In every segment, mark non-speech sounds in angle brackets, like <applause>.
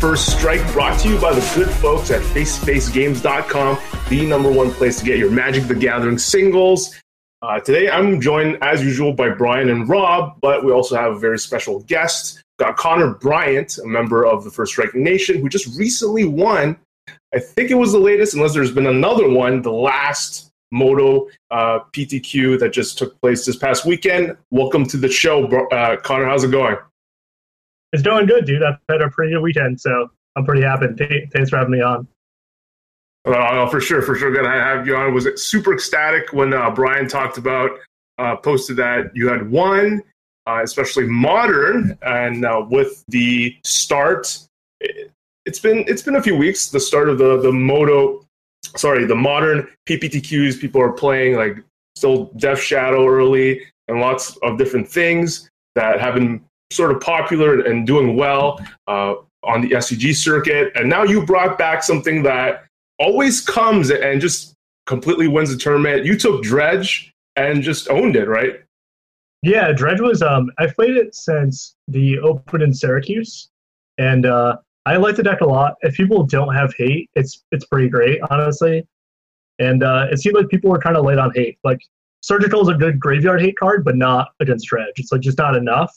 First Strike brought to you by the good folks at FaceToFaceGames.com, the number one place to get your Magic the Gathering singles. Uh, today I'm joined, as usual, by Brian and Rob, but we also have a very special guest. Got Connor Bryant, a member of the First Strike Nation, who just recently won. I think it was the latest, unless there's been another one, the last Moto uh, PTQ that just took place this past weekend. Welcome to the show, uh, Connor. How's it going? It's going good, dude. I've had a pretty good weekend, so I'm pretty happy. Thanks for having me on. Uh, for sure, for sure. Good to have you on. Was it super ecstatic when uh, Brian talked about, uh, posted that you had won, uh, especially modern, and uh, with the start, it, has been it's been a few weeks. The start of the the moto, sorry, the modern PPTQs. People are playing like still Death Shadow early and lots of different things that have been sort of popular and doing well uh, on the SCG circuit. And now you brought back something that always comes and just completely wins the tournament. You took Dredge and just owned it, right? Yeah, Dredge was. Um, I've played it since the Open in Syracuse, and uh, I like the deck a lot. If people don't have hate, it's it's pretty great, honestly. And uh, it seemed like people were kind of late on hate. Like Surgical is a good graveyard hate card, but not against Dredge. It's like just not enough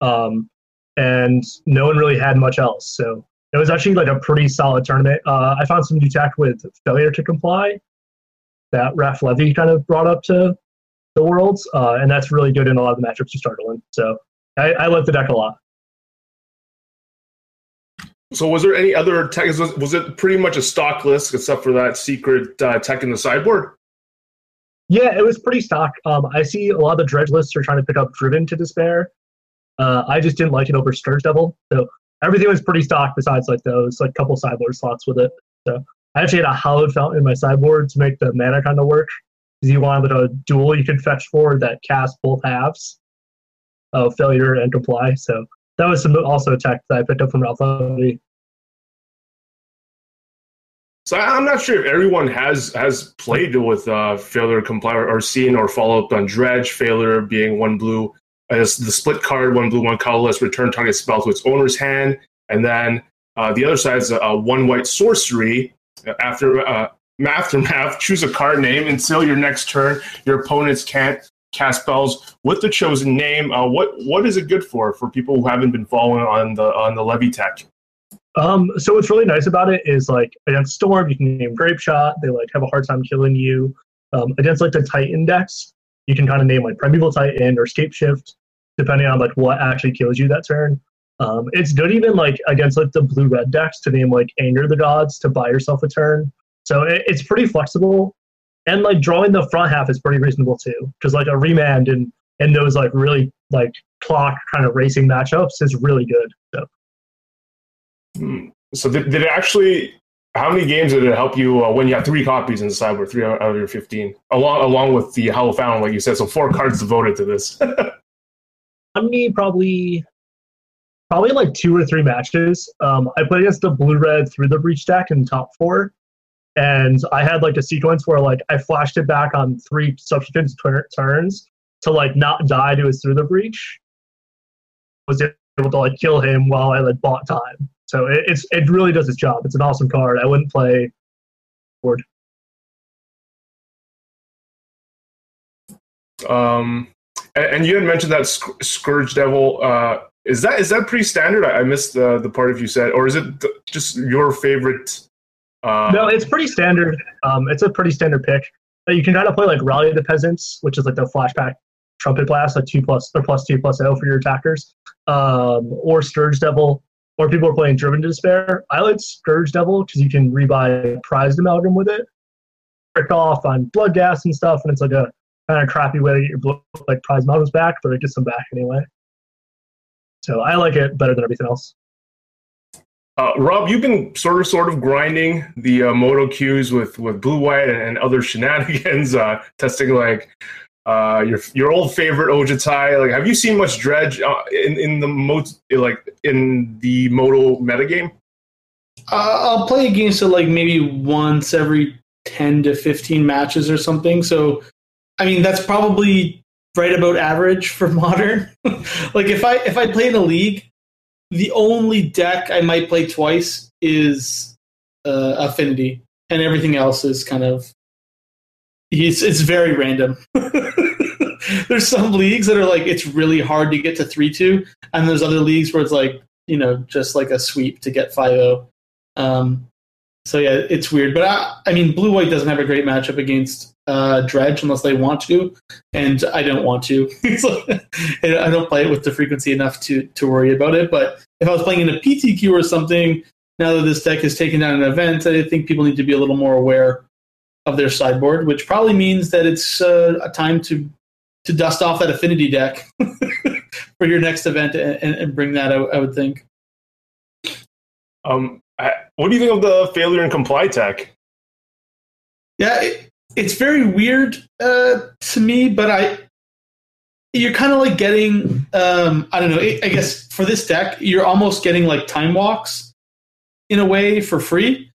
um, and no one really had much else. So it was actually like a pretty solid tournament. Uh, I found some new tech with failure to comply that Raph Levy kind of brought up to the worlds, uh, and that's really good in a lot of the matchups you start in. So I, I like the deck a lot. So was there any other tech? Was, was it pretty much a stock list except for that secret uh, tech in the sideboard? Yeah, it was pretty stock. Um, I see a lot of the dredge lists are trying to pick up Driven to Despair, uh, I just didn't like it over Scourge Devil. So everything was pretty stock besides like those like couple sideboard slots with it. So I actually had a hallowed fountain in my sideboard to make the mana kind of work. Because you wanted a duel you could fetch for that cast both halves of failure and comply. So that was some also tech that I picked up from Ralph Levy. So I'm not sure if everyone has has played with uh, failure comply or seen or followed up on dredge failure being one blue as the split card, one blue, one colorless, return target spell to its owner's hand. And then uh, the other side is a, a, one white sorcery. After uh, aftermath, <laughs> choose a card name until your next turn. Your opponents can't cast spells with the chosen name. Uh, what what is it good for for people who haven't been following on the on the Levy tech? Um, so what's really nice about it is like against Storm, you can name Grapeshot. They like have a hard time killing you. Um, against like the Titan decks, you can kind of name like Primeval Titan or Scapeshift, depending on like what actually kills you that turn. Um, it's good even like against like the blue red decks to name like Anger the Gods to buy yourself a turn. So it, it's pretty flexible, and like drawing the front half is pretty reasonable too, because like a remand and and those like really like clock kind of racing matchups is really good. So, hmm. so did, did it actually how many games did it help you uh, when you have three copies in the sideboard, three out of your 15, along along with the Hollow Fountain, like you said? So four <laughs> cards devoted to this. me probably probably like two or three matches. Um, I played against the blue red through the breach deck in top four, and I had like a sequence where like I flashed it back on three subsequent turns to like not die to his through the breach. Was able to like kill him while I like bought time. So it, it's it really does its job. It's an awesome card. I wouldn't play board. Um, and you had mentioned that Scourge Devil. Uh, is that is that pretty standard? I missed the the part of you said, or is it just your favorite? Uh... No, it's pretty standard. Um, it's a pretty standard pick. You can kind of play like Rally the Peasants, which is like the flashback trumpet blast, like two plus or plus two plus O for your attackers, um, or Scourge Devil, or people are playing Driven to Despair. I like Scourge Devil because you can rebuy prized amalgam with it, trick off on Bloodghast and stuff, and it's like a kind of crappy way to get your like prize models back, but it gets them back anyway. So I like it better than everything else. Uh, Rob, you've been sort of sort of grinding the uh, moto queues with with blue white and, and other shenanigans, uh, testing like uh, your your old favorite Ojutai. Like, have you seen much dredge uh, in in the mo- like in the moto metagame? Uh, I'll play against it like maybe once every ten to fifteen matches or something. So I mean, that's probably right about average for <laughs> modern. like if I if I play in a league, the only deck I might play twice is uh, Affinity, and everything else is kind of it's it's very random. <laughs> <laughs> there's some leagues that are like it's really hard to get to three two, and there's other leagues where it's like you know just like a sweep to get five zero. Um, so yeah, it's weird. But I, I mean, blue white doesn't have a great matchup against uh, Dredge unless they want to, and I don't want to. <laughs> I don't play it with the frequency enough to to worry about it. But if I was playing in a PTQ or something, now that this deck has taken down an event, I think people need to be a little more aware of their sideboard, which probably means that it's uh, a time to to dust off that affinity deck <laughs> for your next event and, and bring that out. I would think. Um, what do you think of the failure and comply tech? Yeah, it, it's very weird uh, to me, but I you're kind of like getting um, I don't know. I guess for this deck, you're almost getting like time walks in a way for free,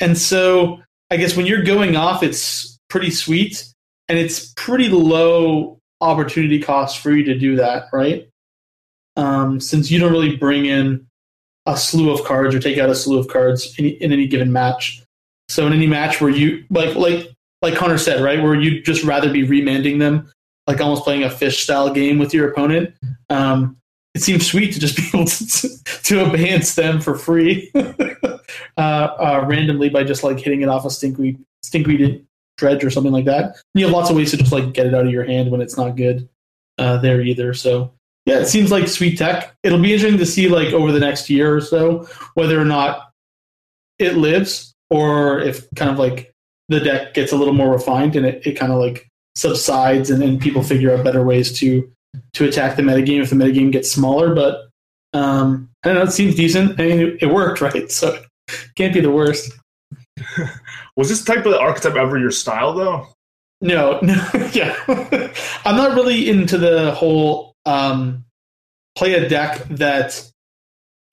and so I guess when you're going off, it's pretty sweet and it's pretty low opportunity cost for you to do that, right? Um, since you don't really bring in a slew of cards or take out a slew of cards in, in any given match. So in any match where you like like like Connor said, right, where you'd just rather be remanding them, like almost playing a fish style game with your opponent. Um, it seems sweet to just <laughs> be able to, to abeyance them for free <laughs> uh, uh, randomly by just like hitting it off a stinkweed stinkweed dredge or something like that. And you have lots of ways to just like get it out of your hand when it's not good uh, there either. So yeah, it seems like sweet tech. It'll be interesting to see like over the next year or so whether or not it lives or if kind of like the deck gets a little more refined and it, it kind of like subsides and then people figure out better ways to to attack the metagame if the metagame gets smaller. But um, I don't know, it seems decent. I mean, it, it worked, right? <laughs> So can't be the worst. Was this type of archetype ever your style, though? No, <laughs> no, yeah. I'm not really into the whole um, play a deck that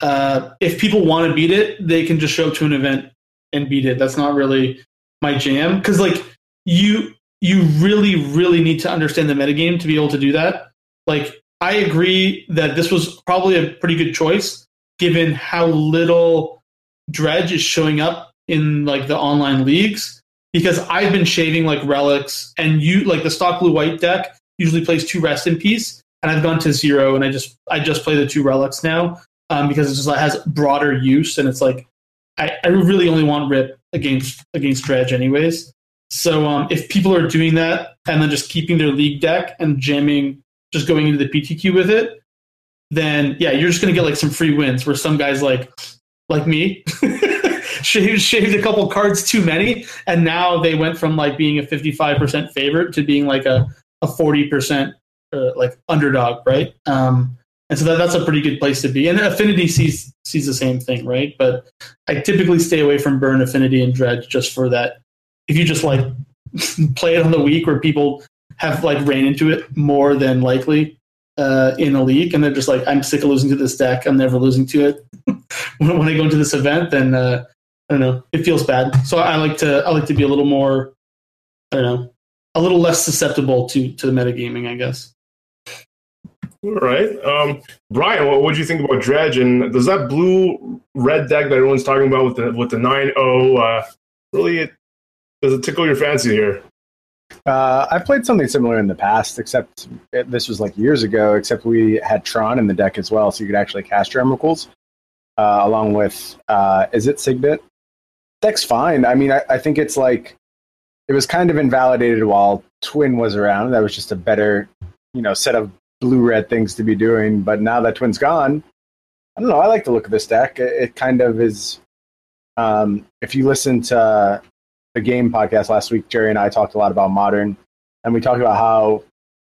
uh, if people want to beat it, they can just show up to an event and beat it. That's not really my jam because like you you really really need to understand the metagame to be able to do that. Like I agree that this was probably a pretty good choice given how little dredge is showing up in like the online leagues because I've been shaving like relics and you like the stock blue white deck usually plays two rest in peace and I've gone to zero and I just I just play the two relics now um, because it just has broader use and it's like I, I really only want rip against against dredge anyways. So um, if people are doing that and then just keeping their league deck and jamming, just going into the PTQ with it, then yeah, you're just gonna get like some free wins where some guys like like me <laughs> shaved, shaved a couple cards too many, and now they went from like being a 55% favorite to being like a, a 40% uh, like underdog, right? Um, and so that, that's a pretty good place to be. And Affinity sees sees the same thing, right? But I typically stay away from Burn Affinity and Dredge just for that. If you just like <laughs> play it on the week where people have like ran into it more than likely uh, in a league, and they're just like, I'm sick of losing to this deck. I'm never losing to it. <laughs> when, I go into this event, then uh, I don't know. It feels bad. So I like to I like to be a little more I don't know, a little less susceptible to to the metagaming, I guess. All right. Um, Brian, what would you think about Dredge? And does that blue red deck that everyone's talking about with the with the 9 0 uh, really does it tickle your fancy here? Uh, I played something similar in the past, except it, this was like years ago. Except we had Tron in the deck as well, so you could actually cast your Emrakul's uh, along with uh, is it Sigbit? Deck's fine. I mean, I, I think it's like it was kind of invalidated while Twin was around. That was just a better, you know, set of blue red things to be doing. But now that Twin's gone, I don't know. I like the look of this deck. It, it kind of is. Um, if you listen to the game podcast last week, Jerry and I talked a lot about modern, and we talked about how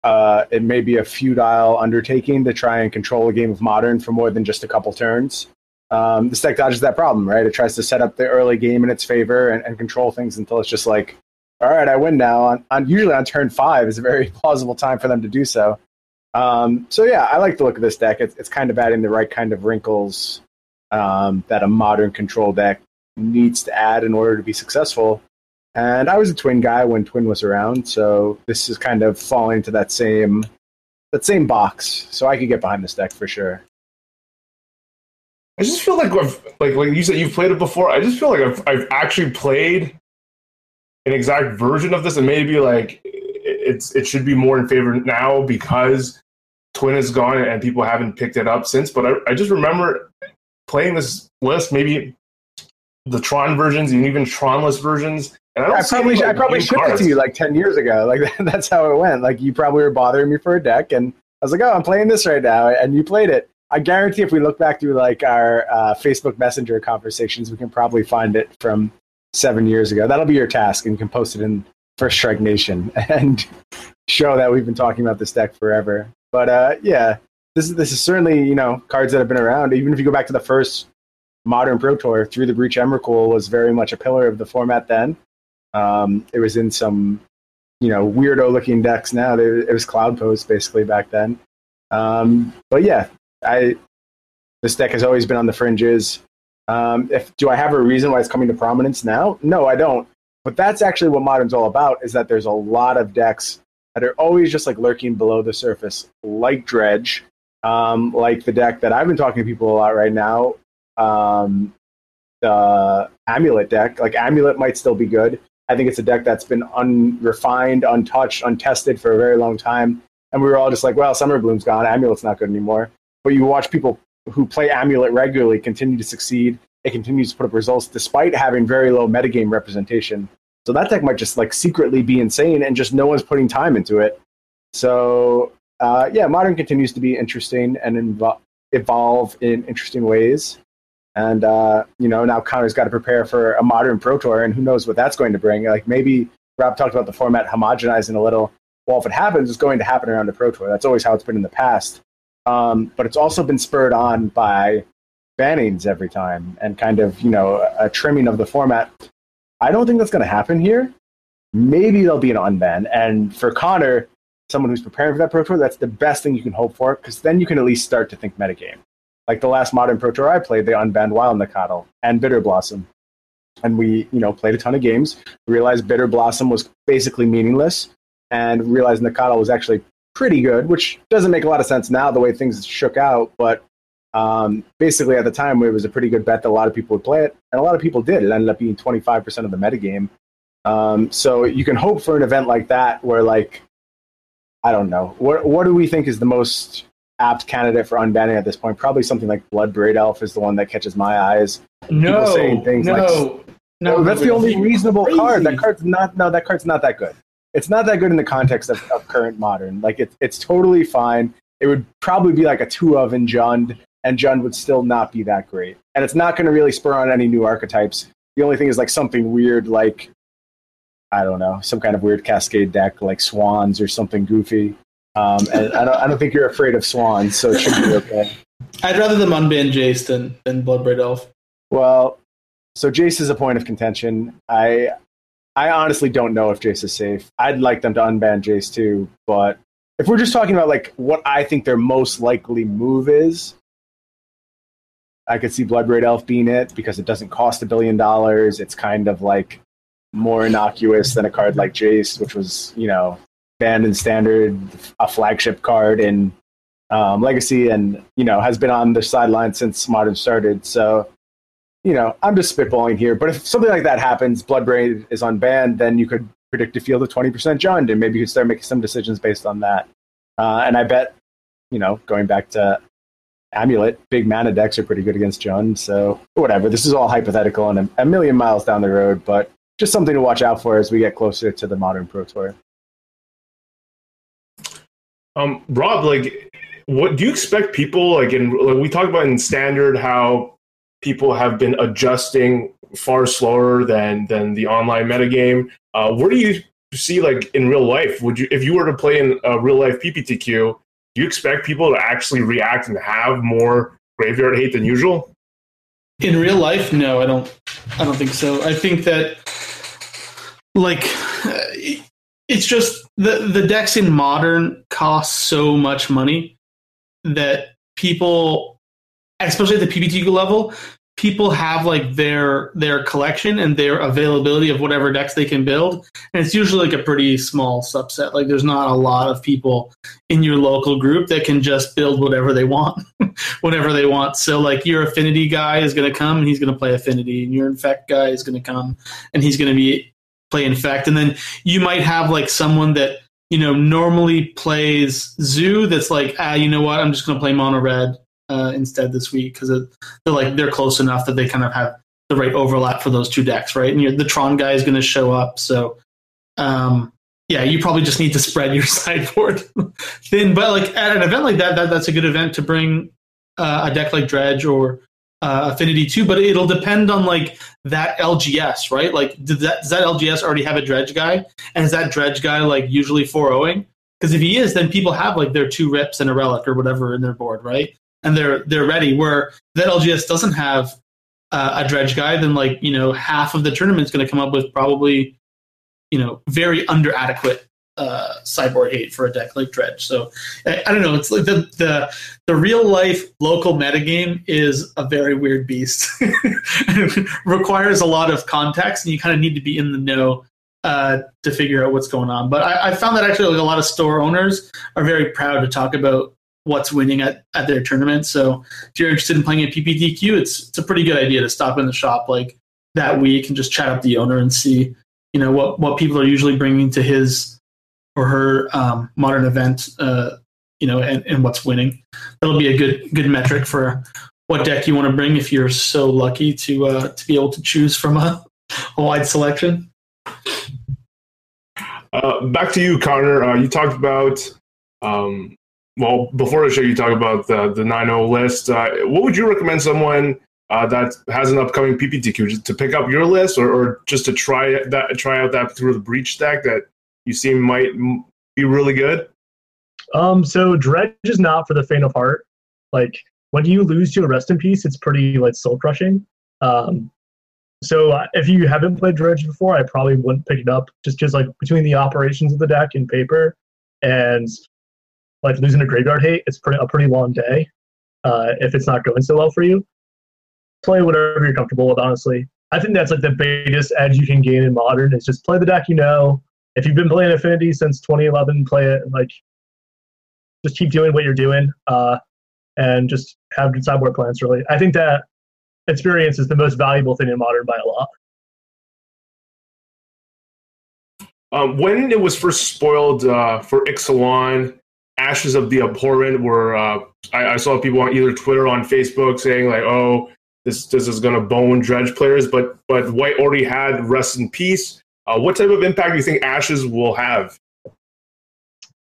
uh, it may be a futile undertaking to try and control a game of modern for more than just a couple turns. Um, this deck dodges that problem, right? It tries to set up the early game in its favor and, and control things until it's just like, all right, I win now. On, on usually on turn five is a very <laughs> plausible time for them to do so. Um, so yeah, I like the look of this deck. It's, it's kind of adding the right kind of wrinkles um, that a modern control deck needs to add in order to be successful. And I was a twin guy when Twin was around, so this is kind of falling into that same that same box. So I could get behind this deck for sure. I just feel like I've, like like you said you've played it before. I just feel like I've I've actually played an exact version of this, and maybe like it's it should be more in favor now because Twin is gone and people haven't picked it up since. But I, I just remember playing this list, maybe the Tron versions and even Tronless versions. And I don't I probably any, I probably shipped it to you like ten years ago. Like <laughs> that's how it went. Like you probably were bothering me for a deck, and I was like, "Oh, I'm playing this right now," and you played it. I guarantee if we look back through like our uh, Facebook Messenger conversations, we can probably find it from seven years ago. That'll be your task, and you can post it in First Strike Nation <laughs> and show that we've been talking about this deck forever. But uh, yeah, this is this is certainly you know cards that have been around. Even if you go back to the first modern Pro Tour, through the Breach Emrakul was very much a pillar of the format then. Um, it was in some, you know, weirdo looking decks now. It was Cloudpost basically back then. Um, but yeah, I this deck has always been on the fringes. Um, if do I have a reason why it's coming to prominence now? No, I don't. But that's actually what modern's all about. Is that there's a lot of decks that are always just like lurking below the surface, like Dredge, um, like the deck that I've been talking to people a lot right now, um, the Amulet deck. Like Amulet might still be good. I think it's a deck that's been unrefined, untouched, untested for a very long time. And we were all just like, well, Summer Bloom's gone. Amulet's not good anymore. But you watch people who play Amulet regularly continue to succeed. It continues to put up results despite having very low metagame representation. So that deck might just like secretly be insane and just no one's putting time into it. So uh, yeah, modern continues to be interesting and invo- evolve in interesting ways. And uh, you know, now Connor's got to prepare for a modern pro tour, and who knows what that's going to bring. Like maybe Rob talked about the format homogenizing a little. Well, if it happens, it's going to happen around the pro tour. That's always how it's been in the past. Um, but it's also been spurred on by bannings every time and kind of you know a trimming of the format. I don't think that's going to happen here. Maybe there'll be an unban, and for Connor, someone who's preparing for that pro tour, that's the best thing you can hope for because then you can at least start to think metagame. Like the last modern pro tour I played, they unbanned Wild Nacatl and Bitter Blossom, and we you know played a ton of games. Realized Bitter Blossom was basically meaningless, and realized Nacatl was actually pretty good, which doesn't make a lot of sense now the way things shook out, but um, basically at the time it was a pretty good bet that a lot of people would play it, and a lot of people did. It ended up being 25% of the metagame. Um, so you can hope for an event like that where like I don't know. What what do we think is the most apt candidate for unbanning at this point? Probably something like Bloodbraid Elf is the one that catches my eyes. No, saying things no, like- no. that's the only reasonable crazy. card. That card's not no, that card's not that good. It's not that good in the context of, of current modern. Like it's it's totally fine. It would probably be like a two of in Jund, and Jund would still not be that great. And it's not going to really spur on any new archetypes. The only thing is like something weird, like I don't know, some kind of weird cascade deck, like swans or something goofy. Um, and I don't, I don't think you're afraid of swans, so it should be okay. I'd rather them unban Jace than than Bloodbraid Elf. Well, so Jace is a point of contention. I I honestly don't know if Jace is safe. I'd like them to unban Jace too, but if we're just talking about like what I think their most likely move is, I could see Bloodbraid Elf being it because it doesn't cost a billion dollars. It's kind of like more innocuous than a card like Jace, which was, you know, banned in standard, a flagship card in um, Legacy, and you know has been on the sideline since Modern started. So you know, I'm just spitballing here, but if something like that happens, Bloodbraid is unbanned, then you could predict a field of 20% Jund, and maybe you could start making some decisions based on that. Uh, and I bet, you know, going back to Amulet, big mana decks are pretty good against Jund, so whatever. This is all hypothetical and a, a million miles down the road, but just something to watch out for as we get closer to the modern Pro Tour. Um, Rob, like, what do you expect people like in like we talked about in standard how people have been adjusting far slower than than the online metagame. Uh, where do you see like in real life? Would you if you were to play in a real life PPTQ, do you expect people to actually react and have more graveyard hate than usual? In real life, no, I don't. I don't think so. I think that like it's just the the decks in modern cost so much money that people, especially at the PPTQ level, people have like their their collection and their availability of whatever decks they can build. And it's usually like a pretty small subset. Like there's not a lot of people in your local group that can just build whatever they want <laughs> whatever they want. So like your affinity guy is going to come and he's going to play affinity and your infect guy is going to come and he's going to be play infect. And then you might have like someone that you know normally plays zoo that's like ah you know what? I'm just going to play mono red uh, instead this week because they're like they're close enough that they kind of have the right overlap for those two decks, right? And the Tron guy is going to show up, so um, yeah, you probably just need to spread <laughs> your sideboard thin. But like at an event like that, that that's a good event to bring uh, a deck like Dredge or uh, Affinity too. But it'll depend on like that LGS, right? Like does that, does that LGS already have a Dredge guy, and is that Dredge guy like usually 4-0ing? Because if he is, then people have like their two rips and a relic or whatever in their board, right? And they're they're ready. Where that LGS doesn't have uh, a dredge guy, then like you know half of the tournament's going to come up with probably you know very under adequate uh, sideboard hate for a deck like dredge. So I, I, don't know. It's like the the the real life local metagame is a very weird beast. <laughs> requires a lot of context, and you kind of need to be in the know uh, to figure out what's going on. But I, I, found that actually like a lot of store owners are very proud to talk about what's winning at, at their tournament. So if you're interested in playing at PPTQ, it's it's a pretty good idea to stop in the shop like that week and just chat up the owner and see you know what what people are usually bringing to his or her um, modern event. Uh, you know, and, and what's winning. That'll be a good good metric for what deck you want to bring if you're so lucky to uh, to be able to choose from a, a wide selection. Uh, back to you, Connor. Uh, you talked about um, well, before the show, you talk about the the 9 list. Uh, what would you recommend someone uh, that has an upcoming PPTQ to pick up your list, or, or just to try that try out that through the breach deck that you see might be really good? Um, so dredge is not for the faint of heart. Like when you lose to a rest in peace, it's pretty like soul crushing. Um, so uh, if you haven't played dredge before, I probably wouldn't pick it up just because like between the operations of the deck and paper and like losing a graveyard hate, it's pretty, a pretty long day uh, if it's not going so well for you. Play whatever you're comfortable with, honestly. I think that's like the biggest edge you can gain in modern is just play the deck you know. If you've been playing Affinity since 2011, play it like just keep doing what you're doing uh, and just have good sideboard plans. Really, I think that experience is the most valuable thing in modern by a lot. Um, when it was first spoiled uh, for Ixalan, Ashes of the Abhorrent were uh, I, I, saw people on either Twitter or on Facebook saying like, "Oh, this this is going to bone dredge players," but but White already had Rest in Peace. Uh, what type of impact do you think Ashes will have?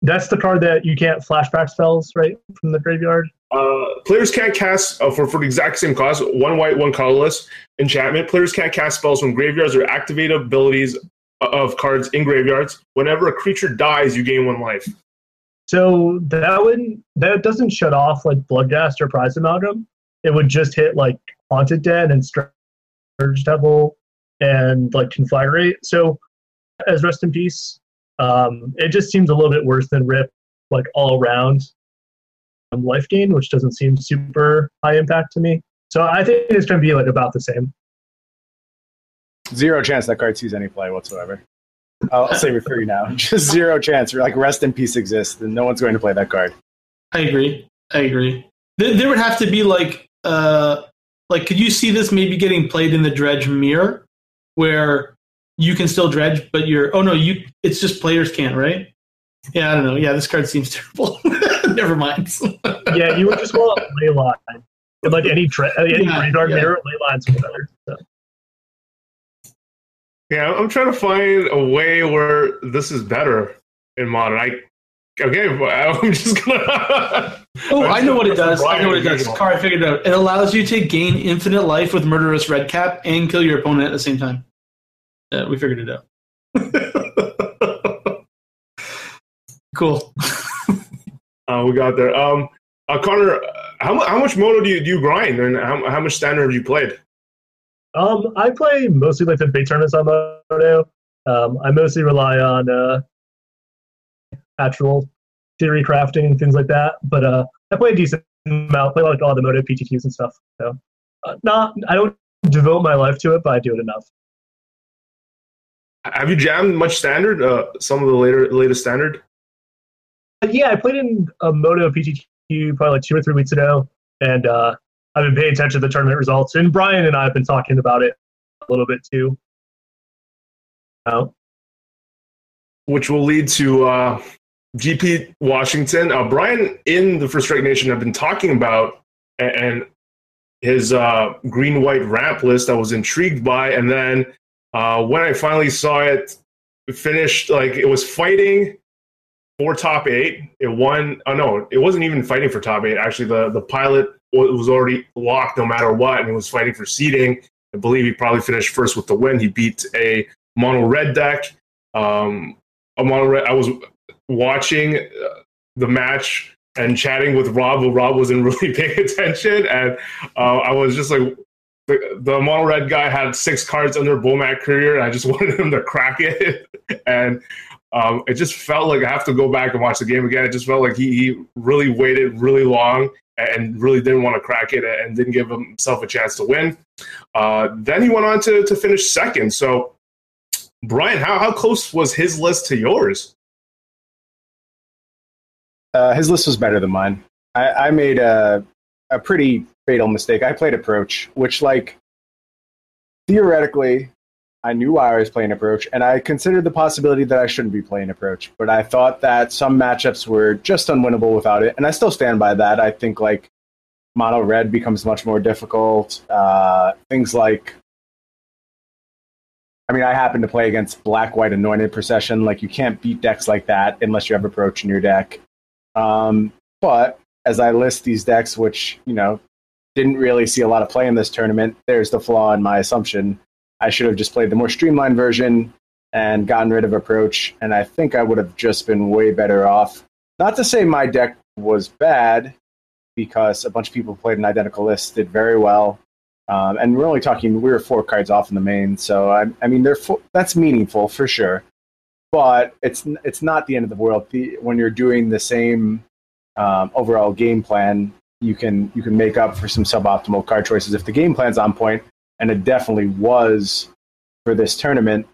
That's the card that you can't flashback spells right from the graveyard. Uh, players can't cast uh, for for the exact same cost. One white, one colorless enchantment. Players can't cast spells from graveyards or activate abilities of cards in graveyards. Whenever a creature dies, you gain one life. So that wouldn't that doesn't shut off like Bloodghast or Prize Amalgam. It would just hit like Haunted Dead and Scourge Devil and like Conflagrate. So as Rest in Peace, um, it just seems a little bit worse than Rip, like all around um, life gain, which doesn't seem super high impact to me. So I think it's going to be like about the same. Zero chance that card sees any play whatsoever. I'll save it for you now. <laughs> Just zero chance. Like rest in peace exists, and no one's going to play that card. I agree. I agree. There, there would have to be like, uh, like, could you see this maybe getting played in the dredge mirror, where you can still dredge, but you're oh no, you it's just players can't, right? Yeah, I don't know. Yeah, this card seems <laughs> terrible. <laughs> Never mind. yeah, you would just want leyline. Like any dre- any yeah, graveyard yeah. mirror, ley lines better. So. Yeah, I'm trying to find a way where this is better in modern. I okay, <laughs> I'm just gonna. oh, I know what it does. I know what it does. Car, I figured it out. It allows you to gain infinite life with murderous redcap and kill your opponent at the same time. Yeah, we figured it out. <laughs> cool. uh, we got there. Um, uh, Connor, how, how much mono do you do you grind, and how, how much standard have you played? Um, I play mostly like the big tournaments on Mono. Um, I mostly rely on uh, actual theory crafting and things like that. But uh, I play a decent amount. I play like all the Moto PTQs and stuff. So Uh, not, I don't devote my life to it, but I do it enough. Have you jammed much standard? Uh, some of the later latest standard? Uh, yeah, I played in a Moto PTQ probably like two or three weeks ago, and uh, I've been paying attention to the tournament results. And Brian and I have been talking about it a little bit too. Oh. Which will lead to uh, GP Washington. Uh, Brian in the First Strike Nation have been talking about and his uh, green white ramp list I was intrigued by, and then uh, when I finally saw it finished, like it was fighting for top eight. It won. Oh no, it wasn't even fighting for top eight. Actually, the the pilot was already locked no matter what, and he was fighting for seeding. I believe he probably finished first with the win. He beat a mono red deck. Um, a mono red. I was watching uh, the match and chatting with Rob. Well, Rob wasn't <laughs> really paying attention, and uh, I was just like, the, the mono red guy had six cards under Bomat Courier, and I just <laughs> wanted him to crack it. <laughs> and um, it just felt like I have to go back and watch the game again. It just felt like he, he really waited really long and really didn't want to crack it and didn't give himself a chance to win. Uh, then he went on to, to finish second. So, Brian, how, how close was his list to yours? Uh, his list was better than mine. I, I made a, a pretty fatal mistake. I played approach, which, like, theoretically, I knew why I was playing approach, and I considered the possibility that I shouldn't be playing approach. But I thought that some matchups were just unwinnable without it, and I still stand by that. I think like mono red becomes much more difficult. Uh, things like, I mean, I happen to play against black white anointed procession. Like you can't beat decks like that unless you have approach in your deck. Um, but as I list these decks, which you know didn't really see a lot of play in this tournament, there's the flaw in my assumption I should have just played the more streamlined version and gotten rid of approach, and I think I would have just been way better off. Not to say my deck was bad, because a bunch of people played an identical list, did very well. Um, and we're only talking, we were four cards off in the main, so I, I mean, they're that's meaningful for sure. But it's it's not the end of the world. The, when you're doing the same um, overall game plan, you can you can make up for some suboptimal card choices if the game plan's on point and it definitely was for this tournament.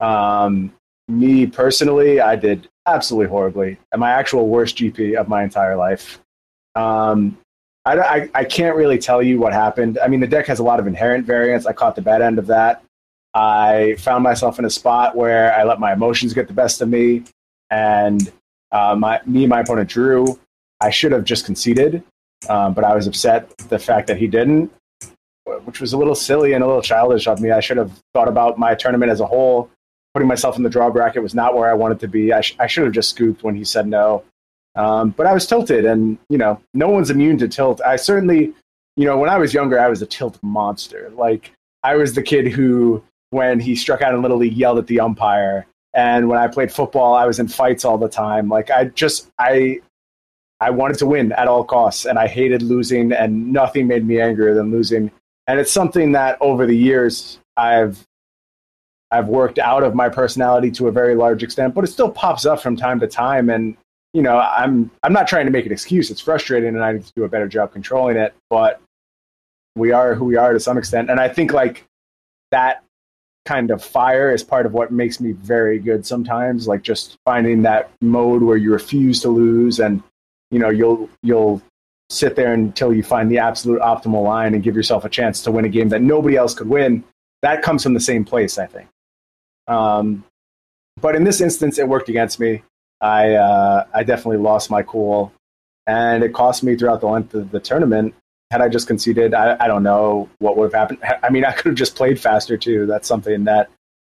Um, me personally, I did absolutely horribly. And my actual worst GP of my entire life. Um, I, I, I, can't really tell you what happened. I mean, the deck has a lot of inherent variance. I caught the bad end of that. I found myself in a spot where I let my emotions get the best of me, and uh, my, me and my opponent drew. I should have just conceded, um, but I was upset the fact that he didn't which was a little silly and a little childish of me. I should have thought about my tournament as a whole. Putting myself in the draw bracket was not where I wanted to be. I, sh- I should have just scooped when he said no. Um, but I was tilted, and you know, no one's immune to tilt. I certainly, you know, when I was younger, I was a tilt monster. Like I was the kid who, when he struck out in little league, yelled at the umpire. And when I played football, I was in fights all the time. Like I just, I, I wanted to win at all costs, and I hated losing, and nothing made me angrier than losing and it's something that over the years I've I've worked out of my personality to a very large extent, but it still pops up from time to time. And you know, I'm I'm not trying to make an excuse. It's frustrating, and I need to do a better job controlling it. But we are who we are to some extent, and I think like that kind of fire is part of what makes me very good sometimes. Like just finding that mode where you refuse to lose, and you know, you'll you'll sit there until you find the absolute optimal line and give yourself a chance to win a game that nobody else could win. That comes from the same place, I think. Um, but in this instance, it worked against me. I uh, I definitely lost my cool, and it cost me throughout the length of the tournament. Had I just conceded, I, I don't know what would have happened. I mean, I could have just played faster too. That's something that,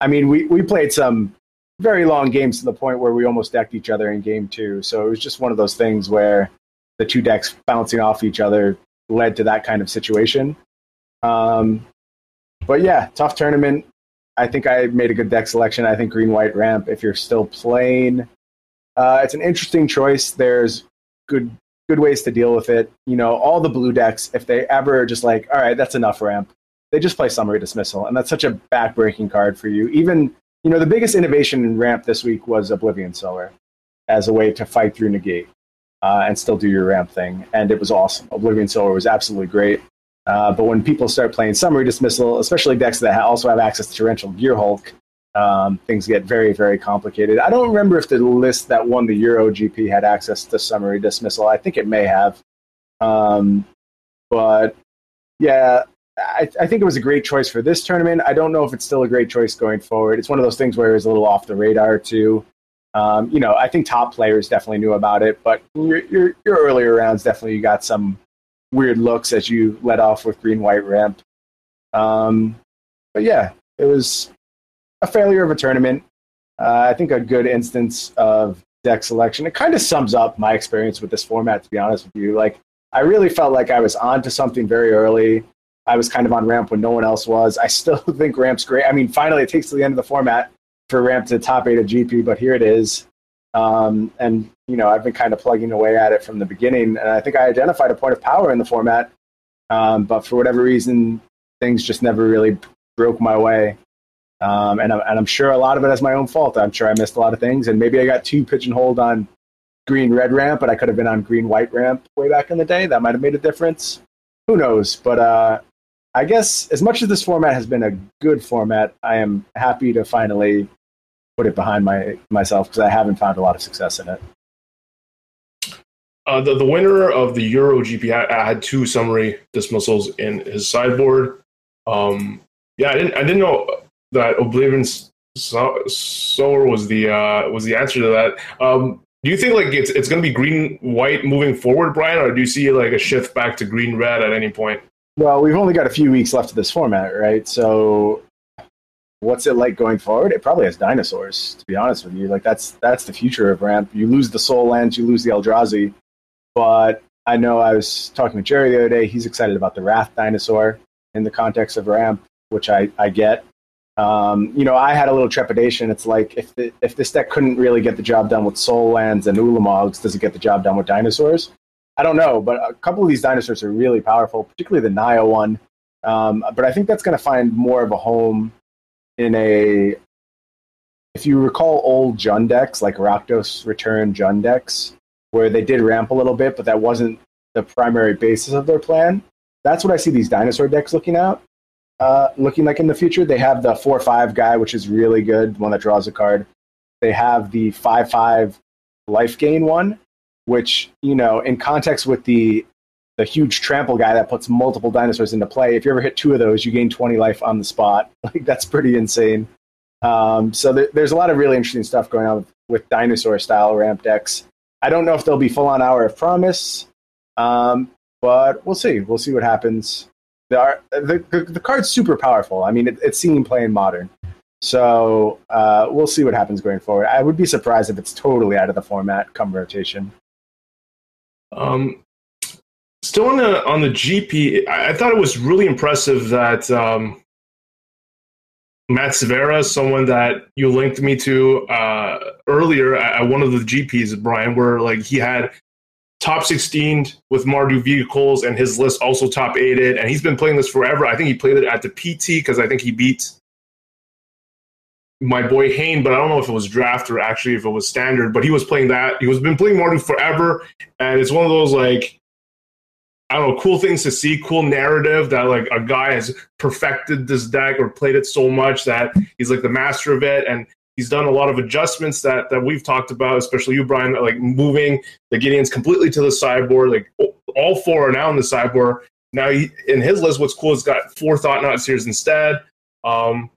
I mean, we, we played some very long games to the point where we almost decked each other in game two. So it was just one of those things where the two decks bouncing off each other led to that kind of situation. Um, but yeah, tough tournament. I think I made a good deck selection. I think green white ramp. If you're still playing, uh, it's an interesting choice. There's good good ways to deal with it. You know, all the blue decks, if they ever just like, all right, that's enough ramp, they just play summary dismissal, and that's such a backbreaking card for you. Even you know, the biggest innovation in ramp this week was Oblivion Sower as a way to fight through negate uh, and still do your ramp thing. And it was awesome. Oblivion Sower was absolutely great. Uh, but when people start playing summary dismissal, especially decks that also have access to torrential Gearhulk, um, things get very, very complicated. I don't remember if the list that won the Euro GP had access to summary dismissal. I think it may have. Um, but yeah, I, I, think it was a great choice for this tournament. I don't know if it's still a great choice going forward. It's one of those things where it's a little off the radar too. Um, you know, I think top players definitely knew about it, but your, your, your earlier rounds definitely got some weird looks as you let off with green white ramp. Um, but yeah, it was a failure of a tournament. Uh, I think a good instance of deck selection. It kind of sums up my experience with this format, to be honest with you. Like, I really felt like I was onto something very early. I was kind of on ramp when no one else was. I still <laughs> think ramp's great. I mean, finally, it takes to the end of the format for ramp to top eight of GP, but here it is. Um, and you know, I've been kind of plugging away at it from the beginning, and I think I identified a point of power in the format. Um, but for whatever reason, things just never really broke my way. Um, and, I'm, and I'm sure a lot of it is my own fault. I'm sure I missed a lot of things, and maybe I got too pigeonholed on green red ramp, but I could have been on green white ramp way back in the day. That might have made a difference. Who knows? But uh, I guess as much as this format has been a good format, I am happy to finally put it behind my myself because I haven't found a lot of success in it. Uh, the, the winner of the Euro GP I, had two summary dismissals in his sideboard. Um, yeah, I didn't I didn't know that Oblivion Sower was the uh, was the answer to that. Um, do you think like it's it's going to be green white moving forward, Brian, or do you see like a shift back to green red at any point? Well, we've only got a few weeks left of this format, right? So, what's it like going forward? It probably has dinosaurs. To be honest with you, like that's that's the future of ramp. You lose the Sol lands, you lose the Eldrazi, but I know I was talking with Jerry the other day. He's excited about the Wrath dinosaur in the context of ramp, which I I get. Um, you know, I had a little trepidation. It's like if the, if this deck couldn't really get the job done with Sol Lands and Ulamogs, does it get the job done with dinosaurs? I don't know, but a couple of these dinosaurs are really powerful, particularly the Naya one. Um, but I think that's going to find more of a home in a. If you recall old Jund decks, like Rakdos Return Jund decks, where they did ramp a little bit, but that wasn't the primary basis of their plan. That's what I see these dinosaur decks looking at uh, looking like in the future. They have the four five guy, which is really good, one that draws a card. They have the five five life gain one, which you know, in context with the the huge trample guy that puts multiple dinosaurs into play. If you ever hit two of those, you gain twenty life on the spot. <laughs> Like that's pretty insane. Um, so th- there's a lot of really interesting stuff going on with, with dinosaur style ramp decks. I don't know if they'll be full on hour of promise, um, but we'll see. We'll see what happens the, the, the card's super powerful. I mean, it, it's seen playing modern. So uh, we'll see what happens going forward. I would be surprised if it's totally out of the format come rotation. Um, still on the on the GP, I, I thought it was really impressive that um, Matt Severa, someone that you linked me to uh, earlier at one of the GPs, Brian, where like he had top 16 with Mardu vehicles, and his list also top aided. And he's been playing this forever. I think he played it at the PT because I think he beat my boy Hain, but I don't know if it was draft or actually if it was standard. But he was playing that. He was been playing Mardu forever, and it's one of those like I don't know, cool things to see, cool narrative that like a guy has perfected this deck or played it so much that he's like the master of it. And He's done a lot of adjustments that that we've talked about, especially you, Brian, like moving the Gideons completely to the sideboard. Like all four are now in the sideboard. Now he, in his list, what's cool is got four Thought-Knot Seers instead. Um,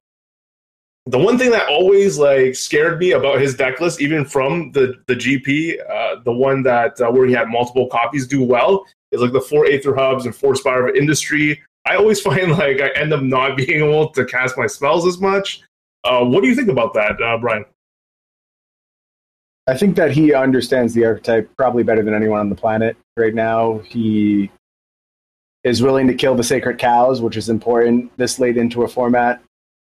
the one thing that always like scared me about his deck list, even from the the GP, uh, the one that uh, where he had multiple copies do well, is like the four Aether Hubs and four Spire of Industry. I always <laughs> find like I end up not <laughs> being able to cast my spells as much. Uh, what do you think about that, uh, Brian? I think that he understands the archetype probably better than anyone on the planet right now. He is willing to kill the sacred cows, which is important this late into a format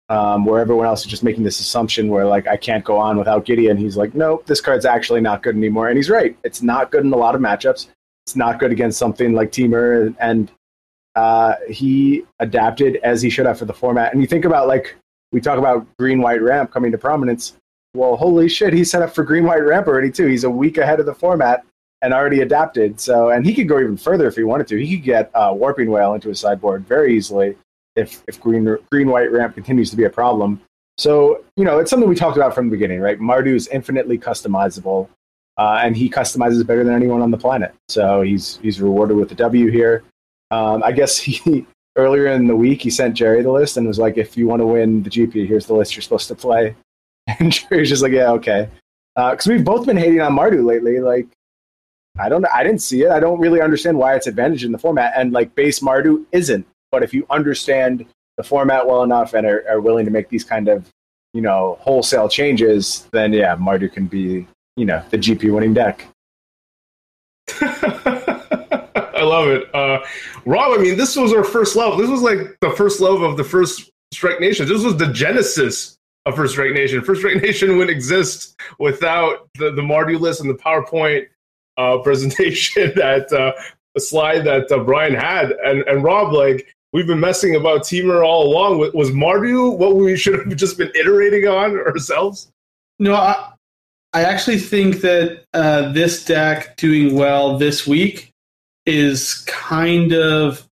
um, where everyone else is just making this assumption where like I can't go on without Gideon. He's like, nope, this card's actually not good anymore, and he's right. It's not good in a lot of matchups. It's not good against something like Temur, and uh, he adapted as he should have for the format. And you think about like we talk about green white ramp coming to prominence. Well, holy shit, he's set up for green white ramp already too. He's a week ahead of the format, and already adapted. So, and he could go even further if he wanted to. He could get uh, Warping whale into his sideboard very easily if if green green white ramp continues to be a problem. So, you know, it's something we talked about from the beginning, right? Mardu is infinitely customizable, uh, and he customizes better than anyone on the planet. So he's he's rewarded with the W here. Um, I guess he <laughs> earlier in the week he sent Jerry the list and was like, "If you want to win the GP, here's the list you're supposed to play." <laughs> And Jerry's just like, "Yeah, okay." Because uh, we've both been hating on Mardu lately. Like, I don't, know, I didn't see it. I don't really understand why it's advantage in the format, and like base Mardu isn't. But if you understand the format well enough and are, are willing to make these kind of you know wholesale changes, then yeah, Mardu can be you know the GP winning deck. <laughs> I love it, uh, Rob. I mean, this was our first love. This was like the first love of the first Strike Nation. This was the genesis of First Strike Nation. First Strike Nation wouldn't exist without the the Mardu list and the PowerPoint uh, <laughs> presentation that uh, the slide that uh, Brian had. And and Rob, like we've been messing about Temur all along. Was Mardu what we should have just been iterating on ourselves? No, I, I actually think that uh, this deck doing well this week is kind of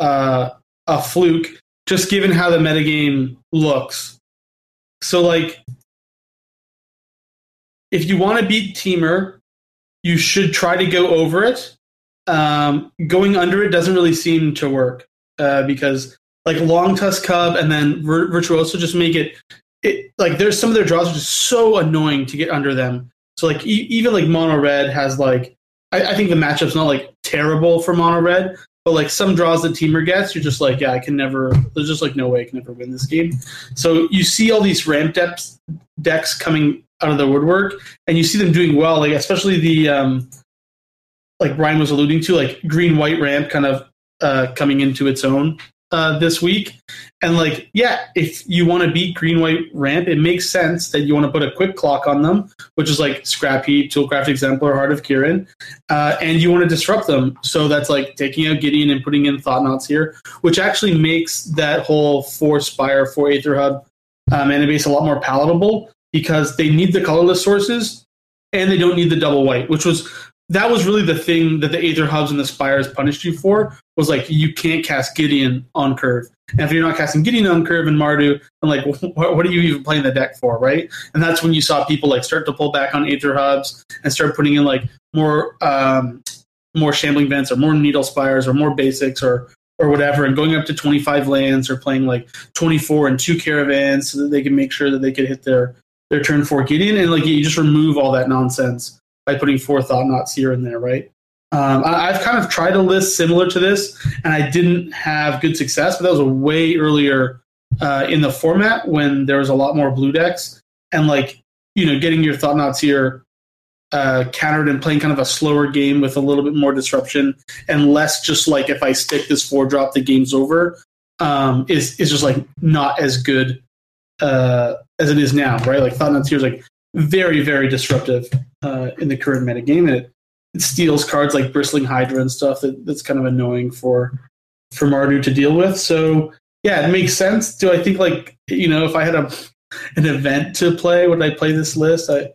uh, a fluke, just given how the metagame looks. So, like, if you want to beat Temur, you should try to go over it. Um, going under it doesn't really seem to work uh, because like Longtusk Cub and then Vir- Virtuoso just make it it like there's some of their draws are just so annoying to get under them. So like e- even like Mono Red has like I, I, think the matchup's not like terrible for Mono Red, but like some draws that Temur gets, you're just like yeah I can never. There's just like no way I can never win this game. So you see all these ramp depths decks coming out of the woodwork, and you see them doing well. Like especially the um, like Brian was alluding to, like green white ramp kind of uh, coming into its own uh, this week. And like, yeah, if you want to beat green white ramp, it makes sense that you want to put a quick clock on them, which is like Scrap Heap, Toolcraft Exemplar, Heart of Kiran, uh, and you want to disrupt them. So that's like taking out Gideon and putting in Thought-Knot Seer, which actually makes that whole four Spire, four Aether Hub uh, mana base a lot more palatable because they need the colorless sources and they don't need the double white, which was that was really the thing that the Aether Hubs and the Spires punished you for was like you can't cast Gideon on curve. And if you're not casting Gideon on curve and Mardu, then like <laughs> what, what, are you even playing the deck for, right? And that's when you saw people like start to pull back on Aether Hubs and start putting in like more um, more Shambling Vents or more Needle Spires or more basics or or whatever, and going up to 25 lands or playing like 24 and two caravans so that they can make sure that they could hit their their turn four Gideon, and like you just remove all that nonsense by putting four Thought-Knot Seer and there, right? Um, I, have kind of tried a list similar to this, and I didn't have good success, but that was a way earlier uh, in the format when there was a lot more blue decks, and like you know, getting your Thought-Knot Seer uh, countered and playing kind of a slower game with a little bit more disruption and less just like if I stick this four drop, the game's over. Um, is is just like not as good uh, as it is now, right? Like Thought-Knot Seer is like very very disruptive uh, in the current meta game, and it, steals cards like Bristling Hydra and stuff that, that's kind of annoying for for Mardu to deal with. So yeah, it makes sense. Do I think like you know if I had a an event to play, would I play this list? I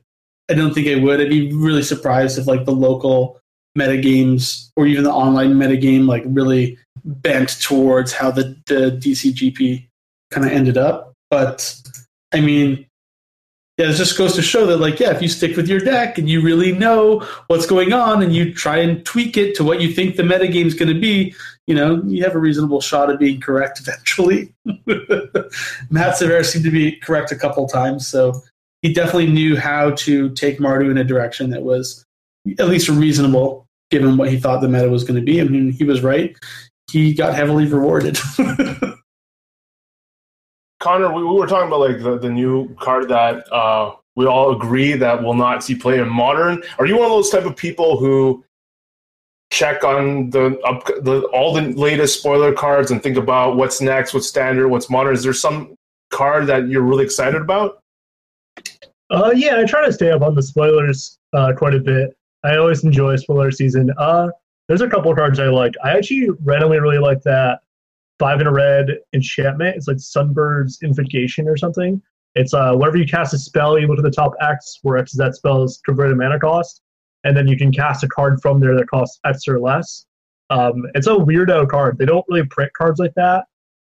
I don't think I would. I'd be really surprised if like the local meta games or even the online metagame like really bent towards how the, the DCGP kind of ended up. But I mean, yeah, it just goes to show that, like, yeah, if you stick with your deck and you really know what's going on and you try and tweak it to what you think the metagame is going to be, you know, you have a reasonable shot of being correct <laughs> eventually. Matt Severa seemed to be correct a couple times, so he definitely knew how to take Mardu in a direction that was at least reasonable given what he thought the meta was going to be. I mean, he was right. He got heavily rewarded. <laughs> Connor, we, we, were talking about like the, the new card that uh, we all agree that will not see play in modern. Are you one of those type of people who check on the, up, the all the latest spoiler cards and think about what's next, what's standard, what's modern? Is there some card that you're really excited about? Uh, yeah, I try to stay up on the spoilers uh, quite a bit. I always enjoy spoiler season. Uh, there's a couple cards I like. I actually randomly really like that five in a red enchantment. It's like Sunbird's Invocation or something. It's uh, whenever you cast a spell, you look at the top X, where X is that spell's converted mana cost, and then you can cast a card from there that costs X or less. Um, it's a weirdo card. They don't really print cards like that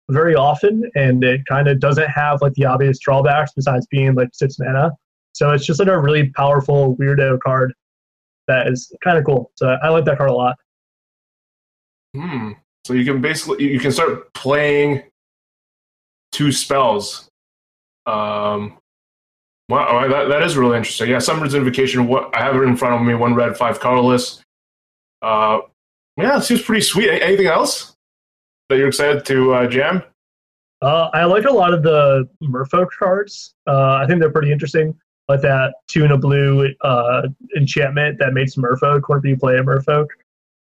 very often, and it kind of doesn't have like the obvious drawbacks besides being like six mana. So it's just like a really powerful weirdo card that is kind of cool. So I like that card a lot. Hmm. So you can basically you can start playing two spells. Um, wow, that, that is really interesting. Yeah, Sunbird's Invocation. What I have it in front of me. One red, five colorless. Uh, yeah, it seems pretty sweet. Anything else that you're excited to uh, jam? Uh, I like a lot of the Merfolk cards. Uh, I think they're pretty interesting. Like that two and a blue uh, enchantment that makes Merfolk whenever you play a Merfolk.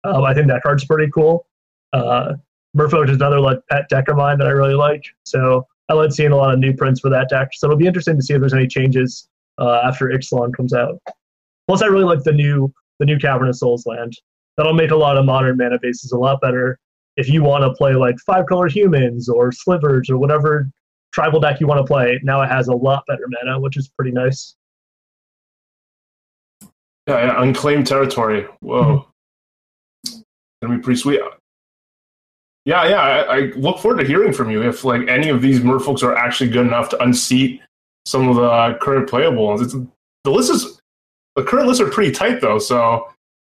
Um, I think that card's pretty cool. Uh, Merfolk is another like pet deck of mine that I really like. So I like seeing a lot of new prints for that deck. So it'll be interesting to see if there's any changes uh, after Ixalan comes out. Plus, I really like the new the new Cavern of Souls land. That'll make a lot of modern mana bases a lot better. If you want to play like five color humans or slivers or whatever tribal deck you want to play, now it has a lot better mana, which is pretty nice. Yeah, yeah unclaimed territory. Whoa, mm-hmm. gonna be pretty sweet. Yeah, yeah. I, I, look forward to hearing from you if like any of these merfolks are actually good enough to unseat some of the current playable ones. It's, the list is the current lists are pretty tight though, so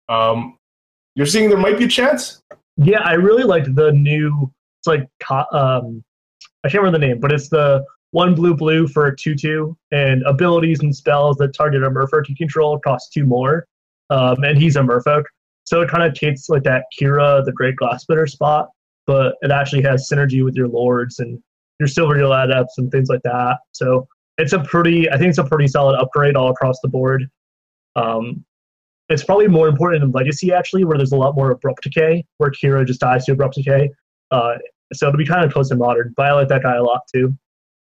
um, you're seeing there might be a chance. Yeah, I really liked the new. It's like um, I can't remember the name, but it's the one blue blue for a two two, and abilities and spells that target a merfolk you control cost two more, um, and he's a merfolk. So it kind of takes like that Kira the Great Glass-Spinner spot, but it actually has synergy with your lords and your Silvergill Adepts and things like that. So it's a pretty, I think it's a pretty solid upgrade all across the board. Um, it's probably more important in Legacy actually, where there's a lot more abrupt decay, where Kira just dies to abrupt decay. Uh, so it'll be kind of close in modern, but I like that guy a lot too.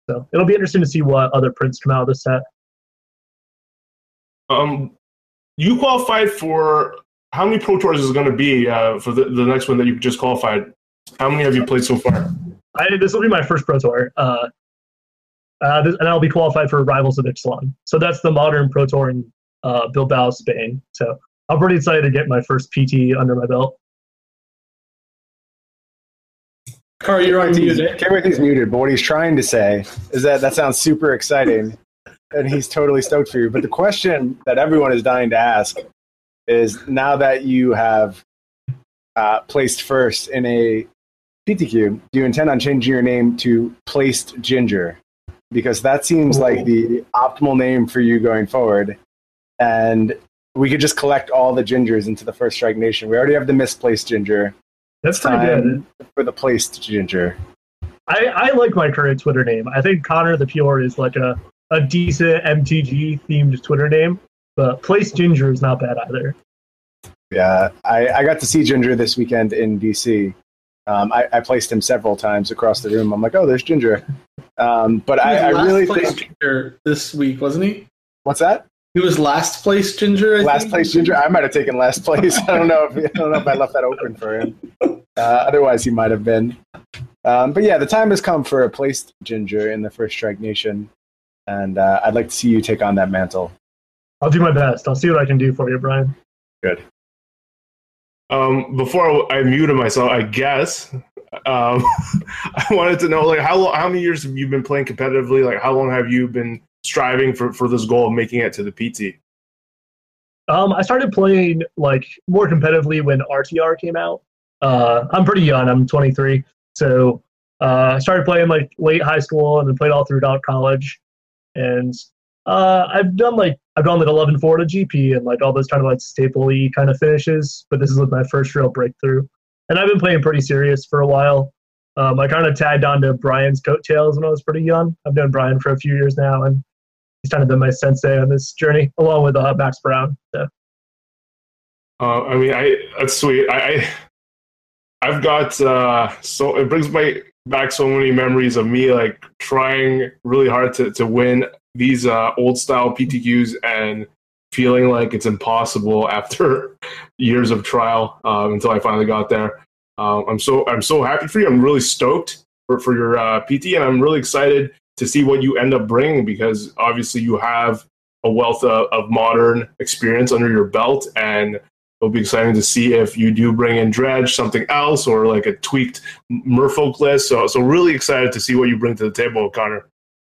So it'll be interesting to see what other prints come out of this set. Um, you qualified for how many Pro Tours is going to be uh, for the, the next one that you just qualified? How many have you played so far? I, this will be my first Pro Tour. Uh, uh, this, and I'll be qualified for Rivals of Ixalan. So that's the modern Pro Tour in uh, Bilbao, Spain. So I'm pretty excited to get my first PT under my belt. Carl, you're on mute. Timothy's muted, but what he's trying to say is that that sounds super exciting, <laughs> and he's totally stoked for you. But the question that everyone is dying to ask is: now that you have uh, placed first in a PTQ, do you intend on changing your name to Placed Ginger? Because that seems like the optimal name for you going forward. And we could just collect all the gingers into the First Strike Nation. We already have the misplaced ginger. That's pretty good. For the placed ginger. I, I like my current Twitter name. I think Connor the Pure is like a, a decent MTG themed Twitter name, but Placed Ginger is not bad either. Yeah, I, I got to see Ginger this weekend in DC. Um, I, I, placed him several times across the room. I'm like, oh, there's Ginger. Um, but I, I, really think Ginger this week, wasn't he? What's that? He was last place Ginger. I last think? place Ginger. I might have taken last place. I don't know if I don't know if I left that open for him. Uh, otherwise, he might have been. Um, but yeah, the time has come for a placed Ginger in the First Strike Nation, and uh, I'd like to see you take on that mantle. I'll do my best. I'll see what I can do for you, Brian. Good. Um, before I muted myself, I guess um, <laughs> I wanted to know like how long, how many years have you been playing competitively? Like how long have you been striving for for this goal of making it to the PT? Um, I started playing like more competitively when RTR came out. Uh, I'm pretty young. I'm 23, so uh, I started playing like late high school and then played all throughout college. And uh, I've done like I've gone like 11 4 to GP and like all those kind of like staple kind of finishes, but this is like my first real breakthrough. And I've been playing pretty serious for a while. Um, I kind of tagged on to Brian's coattails when I was pretty young. I've known Brian for a few years now, and he's kind of been my sensei on this journey, along with uh, Max Brown. So. Uh, I mean, I that's sweet. I, I have got uh, so it brings my back so many memories of me like trying really hard to to win these uh, old style PTQs and feeling like it's impossible <laughs> after years of trial um, until I finally got there. Um, I'm so I'm so happy for you. I'm really stoked for, for your uh, PT, and I'm really excited to see what you end up bringing because obviously you have a wealth of, of modern experience under your belt, and it'll be exciting to see if you do bring in Dredge, something else, or like a tweaked Merfolk list. So, so really excited to see what you bring to the table, Connor.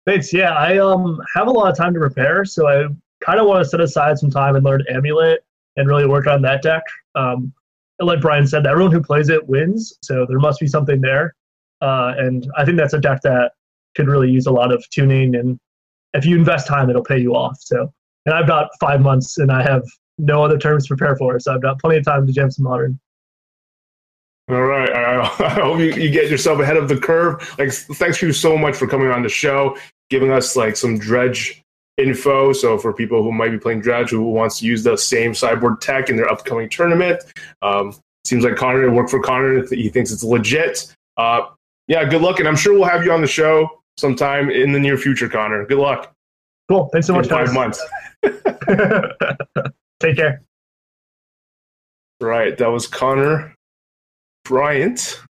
Thanks. Yeah, I um have a lot of time to prepare, so I kind of want to set aside some time and learn Amulet and really work on that deck. Um, like Brian said, everyone who plays it wins, so there must be something there. Uh, and I think that's a deck that could really use a lot of tuning, and if you invest time, it'll pay you off. So, and I've got five months, and I have no other terms to prepare for, so I've got plenty of time to jam some modern. All right. I, <laughs> I hope you, you get yourself ahead of the curve. Like, thanks you so much for coming on the show, giving us like some dredge info. So for people who might be playing dredge who wants to use the same cyborg tech in their upcoming tournament, um, seems like Connor worked for Connor. He thinks it's legit. Uh, yeah, good luck, and I'm sure we'll have you on the show sometime in the near future, Connor. Good luck. Cool. Thanks so much. In five months. <laughs> Take care. Right. That was Connor Bryant,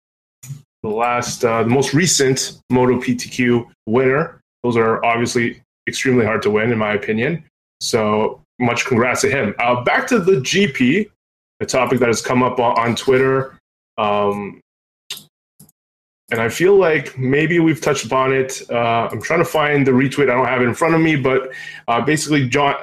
the last, uh, the most recent Moto PTQ winner. Those are obviously extremely hard to win, in my opinion. So much congrats to him. Uh, back to the GP, a topic that has come up on, on Twitter. Um, and I feel like maybe we've touched upon it. Uh, I'm trying to find the retweet. I don't have it in front of me, but uh, basically, John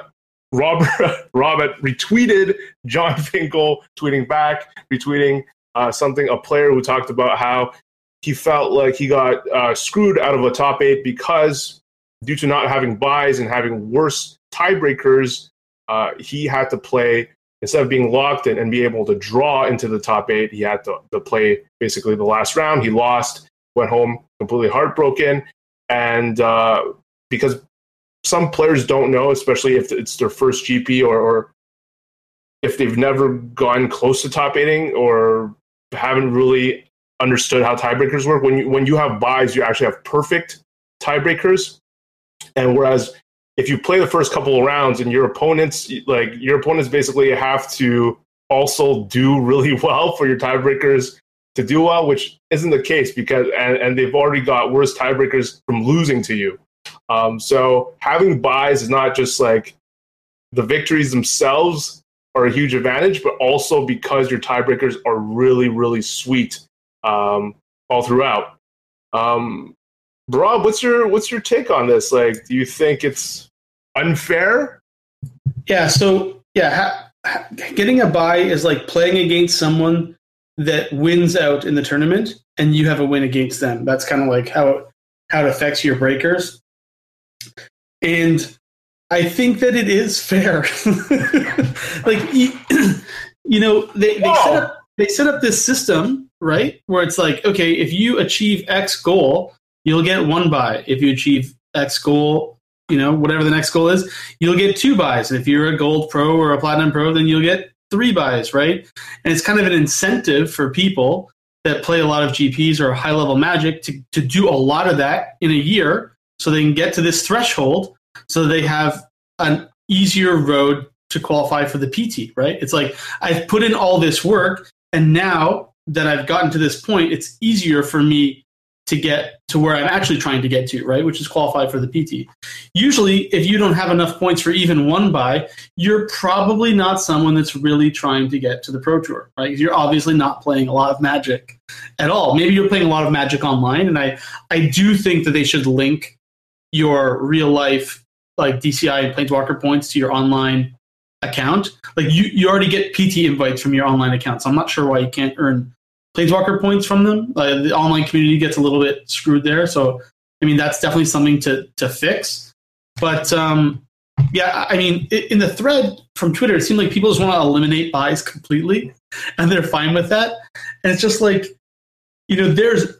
Robert <laughs> Robert retweeted Jon Finkel tweeting back, retweeting uh, something a player who talked about how he felt like he got uh, screwed out of a top eight because due to not having buys and having worse tiebreakers, uh, he had to play instead of being locked in and be able to draw into the top eight. He had to, to play basically the last round. He lost, went home completely heartbroken, and uh, because some players don't know, especially if it's their first GP or, or if they've never gone close to top eighting or haven't really understood how tiebreakers work. When you when you have buys, you actually have perfect tiebreakers. And whereas if you play the first couple of rounds and your opponents like your opponents basically have to also do really <laughs> well for your tiebreakers to do well, which isn't the case because and, and they've already got worse tiebreakers from losing to you. Um, so having buys is not just like the victories themselves are a huge advantage, but also because your tiebreakers are really, really sweet um, all throughout. Um, Rob, what's your what's your take on this? Like, do you think it's unfair? Yeah. So yeah, ha- ha- getting a buy is like playing against someone that wins out in the tournament, and you have a win against them. That's kind of like how how it affects your breakers. And I think that it is fair. <laughs> like you, <clears throat> you know, they, they set up they set up this system, right? Where it's like, okay, if you achieve X goal, you'll get one buy. If you achieve X goal, you know, whatever the next goal is, you'll get two buys. And if you're a gold pro or a platinum pro, then you'll get three buys, right? And it's kind of an incentive for people that play a lot of GPs or high level magic to, to do a lot of that in a year so they can get to this threshold so they have an easier road to qualify for the PT, right? It's like I've put in all this work and now that I've gotten to this point, it's easier for me to get to where I'm actually trying to get to, right? Which is qualify for the PT. Usually, if you don't have enough points for even one buy, you're probably not someone that's really trying to get to the Pro Tour, right? You're obviously not playing a lot of Magic at all. Maybe you're playing a lot of Magic online, and I I do think that they should link your real life like DCI and Planeswalker points to your online account. Like you, you already get PT invites from your online account, so I'm not sure why you can't earn Planeswalker points from them. Uh, the online community gets a little bit screwed there, so I mean that's definitely something to to fix. But um, yeah, I mean in the thread from Twitter, it seemed like people just want to eliminate buys completely, and they're fine with that. And it's just like you know, there's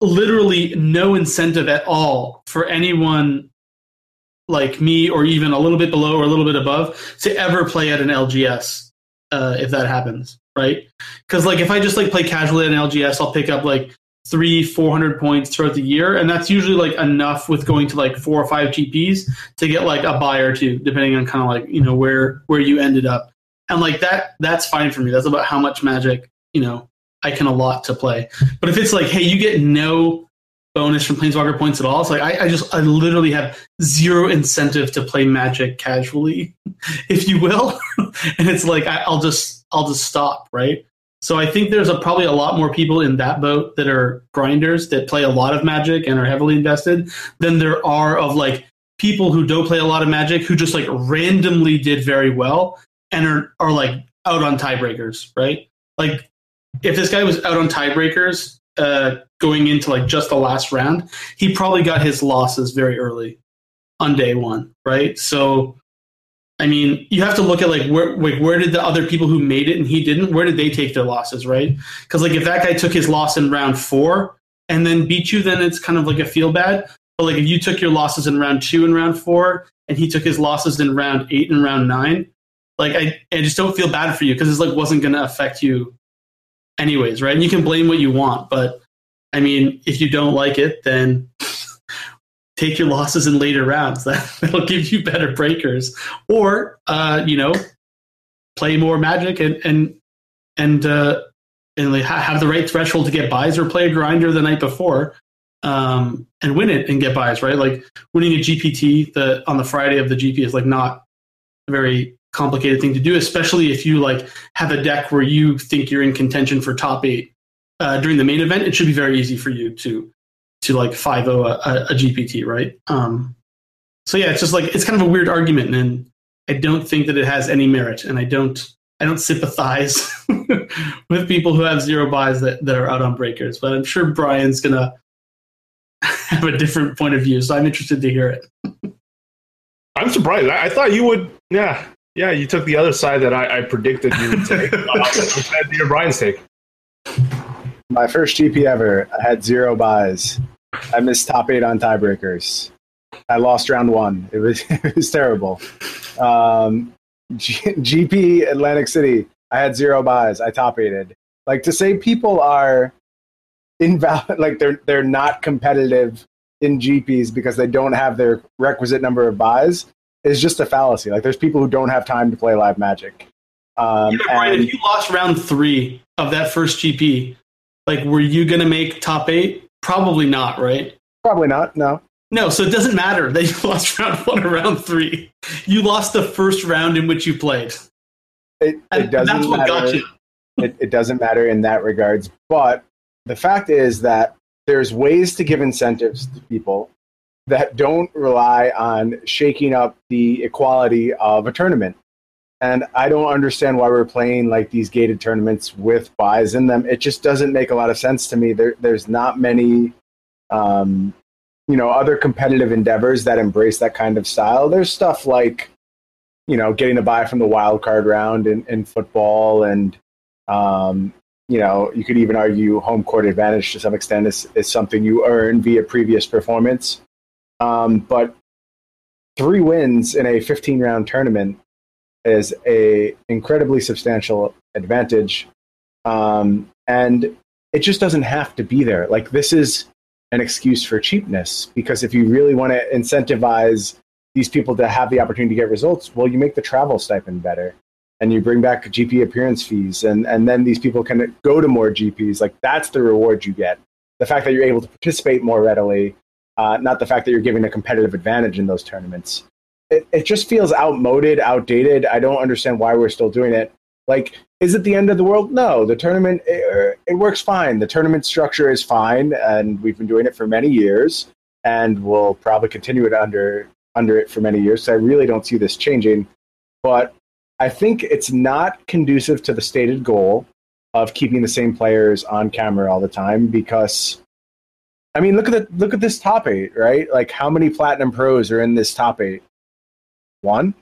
literally no incentive at all for anyone like me or even a little bit below or a little bit above to ever play at an LGS uh, if that happens, right? Because like if I just like play casually at an LGS, I'll pick up like three, four hundred points throughout the year, and that's usually like enough with going to like four or five GPs to get like a buy or two, depending on kind of like you know where where you ended up, and like that that's fine for me. That's about how much magic you know I can allot to play. But if it's like, hey, you get no bonus from Planeswalker points at all. So like, I, I just I literally have zero incentive to play Magic casually, <laughs> if you will. <laughs> and it's like I, I'll just I'll just stop, right? So I think there's a, probably a lot more people in that boat that are grinders that play a lot of Magic and are heavily invested than there are of like people who don't play a lot of Magic who just like randomly did very well and are are like out on tiebreakers, right? Like if this guy was out on tiebreakers uh, going into like just the last round, he probably got his losses very early on day one, right? So, I mean, you have to look at like where like where did the other people who made it and he didn't, where did they take their losses, right? Because like if that guy took his loss in round four and then beat you, then it's kind of like a feel bad. But like if you took your losses in round two and round four, and he took his losses in round eight and round nine, like I, I just don't feel bad for you because it's like wasn't going to affect you anyways, right? And you can blame what you want, but I mean, if you don't like it, then <laughs> take your losses in later rounds. <laughs> That, that'll give you better breakers, or uh, you know, play more Magic and and and uh, and have the right threshold to get buys, or play a grinder the night before um, and win it and get buys. Right, like winning a GPT the on the Friday of the GP is like not very complicated thing to do, especially if you like have a deck where you think you're in contention for top eight uh, during the main event. It should be very easy for you to to like five a, GPT, right? Um, so yeah, it's just like it's kind of a weird argument, and I don't think that it has any merit, and I don't I don't sympathize <laughs> with people who have zero buys that, that are out on breakers. But I'm sure Brian's gonna <laughs> have a different point of view, so I'm interested to hear it. I'm surprised. I, I thought you would. Yeah, yeah, you took the other side that I, I predicted you would take. <laughs> uh, I'm Brian's take. My first GP ever. I had zero buys. I missed top eight on tiebreakers. I lost round one. It was <laughs> it was terrible. Um, G- GP Atlantic City. I had zero buys. I top eighted. Like to say people are invalid, <laughs> like they're they're not competitive in GPs because they don't have their requisite number of buys is just a fallacy. Like there's people who don't have time to play live Magic. Um, yeah, Brian, and- if you lost round three of that first GP, like were you going to make top eight? Probably not, right? Probably not. No. No, so it doesn't matter <laughs> that you lost round one or round three. You lost the first round in which you played. It, it doesn't that's what matter. got you. it, it doesn't matter in that regards. But the fact is that there's ways to give incentives to people that don't rely on shaking up the equality of a tournament. And I don't understand why we're playing like these gated tournaments with buys in them. It just doesn't make a lot of sense to me. There, there's not many, um, you know, other competitive endeavors that embrace that kind of style. There's stuff like, you know, getting a buy from the wild card round in, in football and um, you know, you could even argue home court advantage to some extent is, is something you earn via previous performance. Um, but three wins in a 15 round tournament is a incredibly substantial advantage. Um, and it just doesn't have to be there. Like this is an excuse for cheapness because if you really want to incentivize these people to have the opportunity to get results, well, you make the travel stipend better and you bring back GP appearance fees, and, and then these people can go to more GPs. Like that's the reward you get. The fact that you're able to participate more readily, uh, not the fact that you're giving a competitive advantage in those tournaments. It, it just feels outmoded, outdated. I don't understand why we're still doing it. Like, is it the end of the world? No, the tournament it, it works fine. The tournament structure is fine, and we've been doing it for many years, and we'll probably continue it under under it for many years. So I really don't see this changing. But I think it's not conducive to the stated goal of keeping the same players on camera all the time because I mean look at the look at this top eight, right? Like how many platinum pros are in this top eight? One?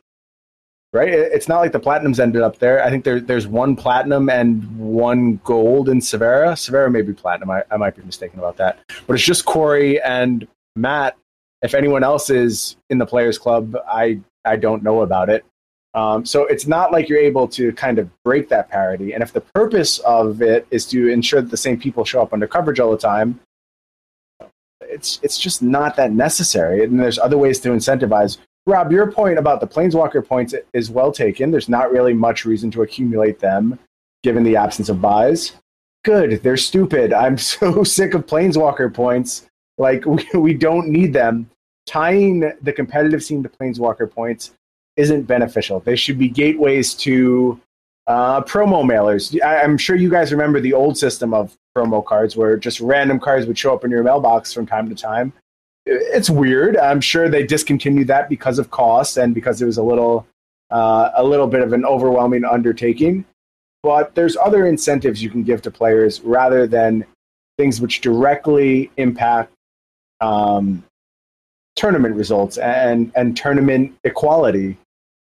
Right? It's not like the platinums ended up there. I think there, there's one platinum and one gold in Severa. Severa may be platinum. I, I might be mistaken about that. But it's just Corey and Matt. If anyone else is in the players club, I I don't know about it. Um, so it's not like you're able to kind of break that parity. And if the purpose of it is to ensure that the same people show up under coverage all the time, it's it's just not that necessary. And there's other ways to incentivize. Rob, your point about the planeswalker points is well taken. There's not really much reason to accumulate them, given the absence of buys. Good, they're stupid. I'm <laughs> so sick of planeswalker points Like <laughs> we, we don't need them. Tying the competitive scene to Planeswalker points isn't beneficial. They should be gateways to uh, promo mailers. I, I'm sure you guys remember the old system of promo cards where just random cards would show up in your mailbox from time to time. It's weird. I'm sure they discontinued that because of cost and because it was a little uh, a little bit of an overwhelming undertaking. But there's other incentives you can give to players rather than things which directly impact um, tournament results and and tournament equality.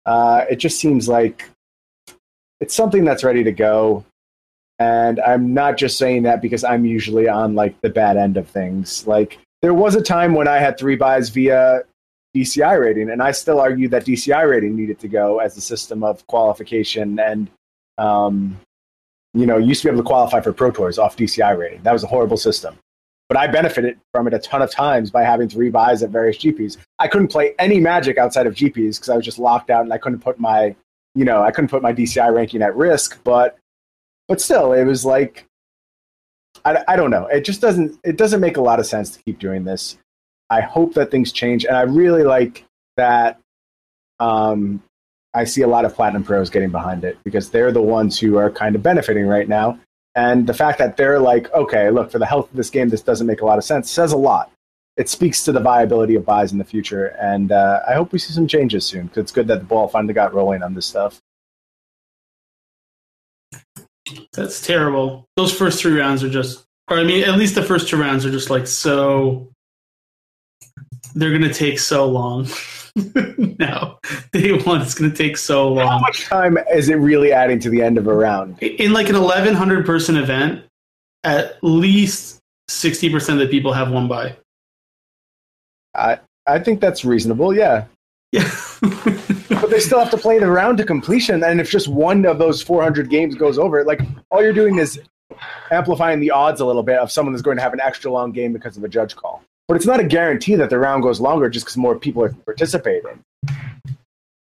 Uh, it just seems like it's something that's ready to go. And I'm not just saying that because I'm usually on like the bad end of things. Like there was a time when I had three buys via DCI rating, and I still argue that DCI rating needed to go as a system of qualification and um, you know, used to be able to qualify for Pro Tours off DCI rating. That was a horrible system. But I benefited from it a ton of times by having three buys at various GPs. I couldn't play any Magic outside of GPs because I was just locked out and I couldn't put my, you know, I couldn't put my DCI ranking at risk. But, but still, it was like, I, I don't know. It just doesn't. It doesn't make a lot of sense to keep doing this. I hope that things change, and I really like that um, I see a lot of platinum pros getting behind it because they're the ones who are kind of benefiting right now. And the fact that they're like, okay, look, for the health of this game, this doesn't make a lot of sense, says a lot. It speaks to the viability of buys in the future. And uh, I hope we see some changes soon because it's good that the ball finally got rolling on this stuff. That's terrible. Those first three rounds are just, or I mean, at least the first two rounds are just like so. They're going to take so long. <laughs> no, day one going to take so long. How much time is it really adding to the end of a round? In like an 1100 person event, at least 60% of the people have one buy. I I think that's reasonable. Yeah, Yeah. <laughs> but they still have to play the round to completion. And if just one of those 400 games goes over, like all you're doing is amplifying the odds a little bit of someone that's going to have an extra long game because of a judge call. But it's not a guarantee that the round goes longer just because more people are participating.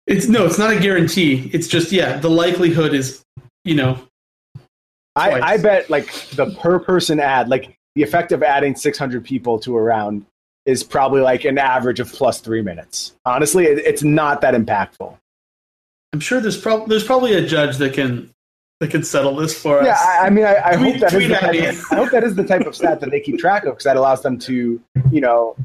it's no, it's not a guarantee. It's just yeah, the likelihood is, you know, I, Twice. I bet like the per person ad, like the effect of adding 600 people to a round is probably like an average of plus three minutes. Honestly, it, it's not that impactful. I'm sure there's probably there's probably a judge that can that can settle this for Yeah, us. I, I mean, I, I Tweet- hope that is the type of, I hope that is the type of stat that they keep track of because that allows them to, you know,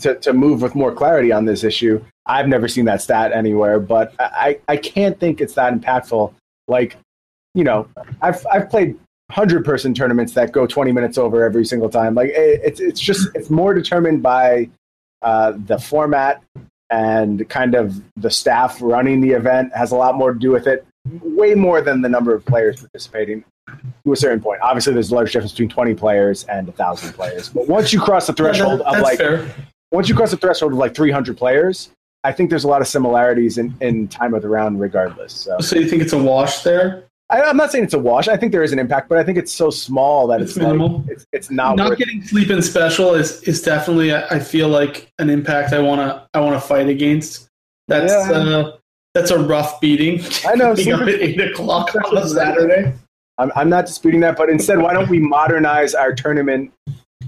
to, to move with more clarity on this issue. I've never seen that stat anywhere, but I, I can't think it's that impactful. Like, you know, I've I've played hundred person tournaments that go twenty minutes over every single time. Like, it, it's it's just it's more determined by uh, the format and kind of the staff running the event has a lot more to do with it way more than the number of players participating to a certain point. Obviously, there's a large difference between 20 players and 1,000 players. But once you cross the threshold That- of like, fair. once you cross the threshold of like 300 players, I think there's a lot of similarities in, in time of the round, regardless. So So you think it's a wash there? I, I'm not saying it's a wash. I think there is an impact, but I think it's so small that It's it's, like, minimal. it's, it's not, Not worth getting sleep in special is is definitely I I feel like an impact I wanna I wanna fight against. That's Yeah. uh, that's a rough beating. I know. <laughs> Being up at eight o'clock on a Saturday. I'm, I'm not disputing that, but instead, why don't we modernize our tournament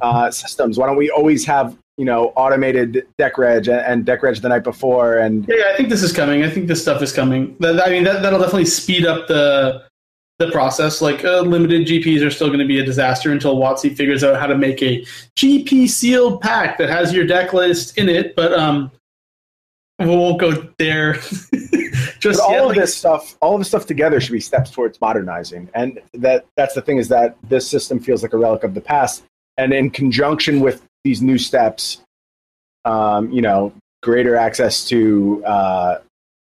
uh, systems? Why don't we always have you know automated deck reg and, and deck reg the night before? And Yeah, I think this is coming. I think this stuff is coming. That, I mean, that, that'll definitely speed up the the process. Like uh, limited GPs are still going to be a disaster until WotC figures out how to make a GP sealed pack that has your deck list in it. But um, we won't go there. <laughs> Just all yet. of Like, this stuff, all of this stuff together, should be steps towards modernizing. And that that's the thing is that this system feels like a relic of the past. And in conjunction with these new steps, um, you know, greater access to uh,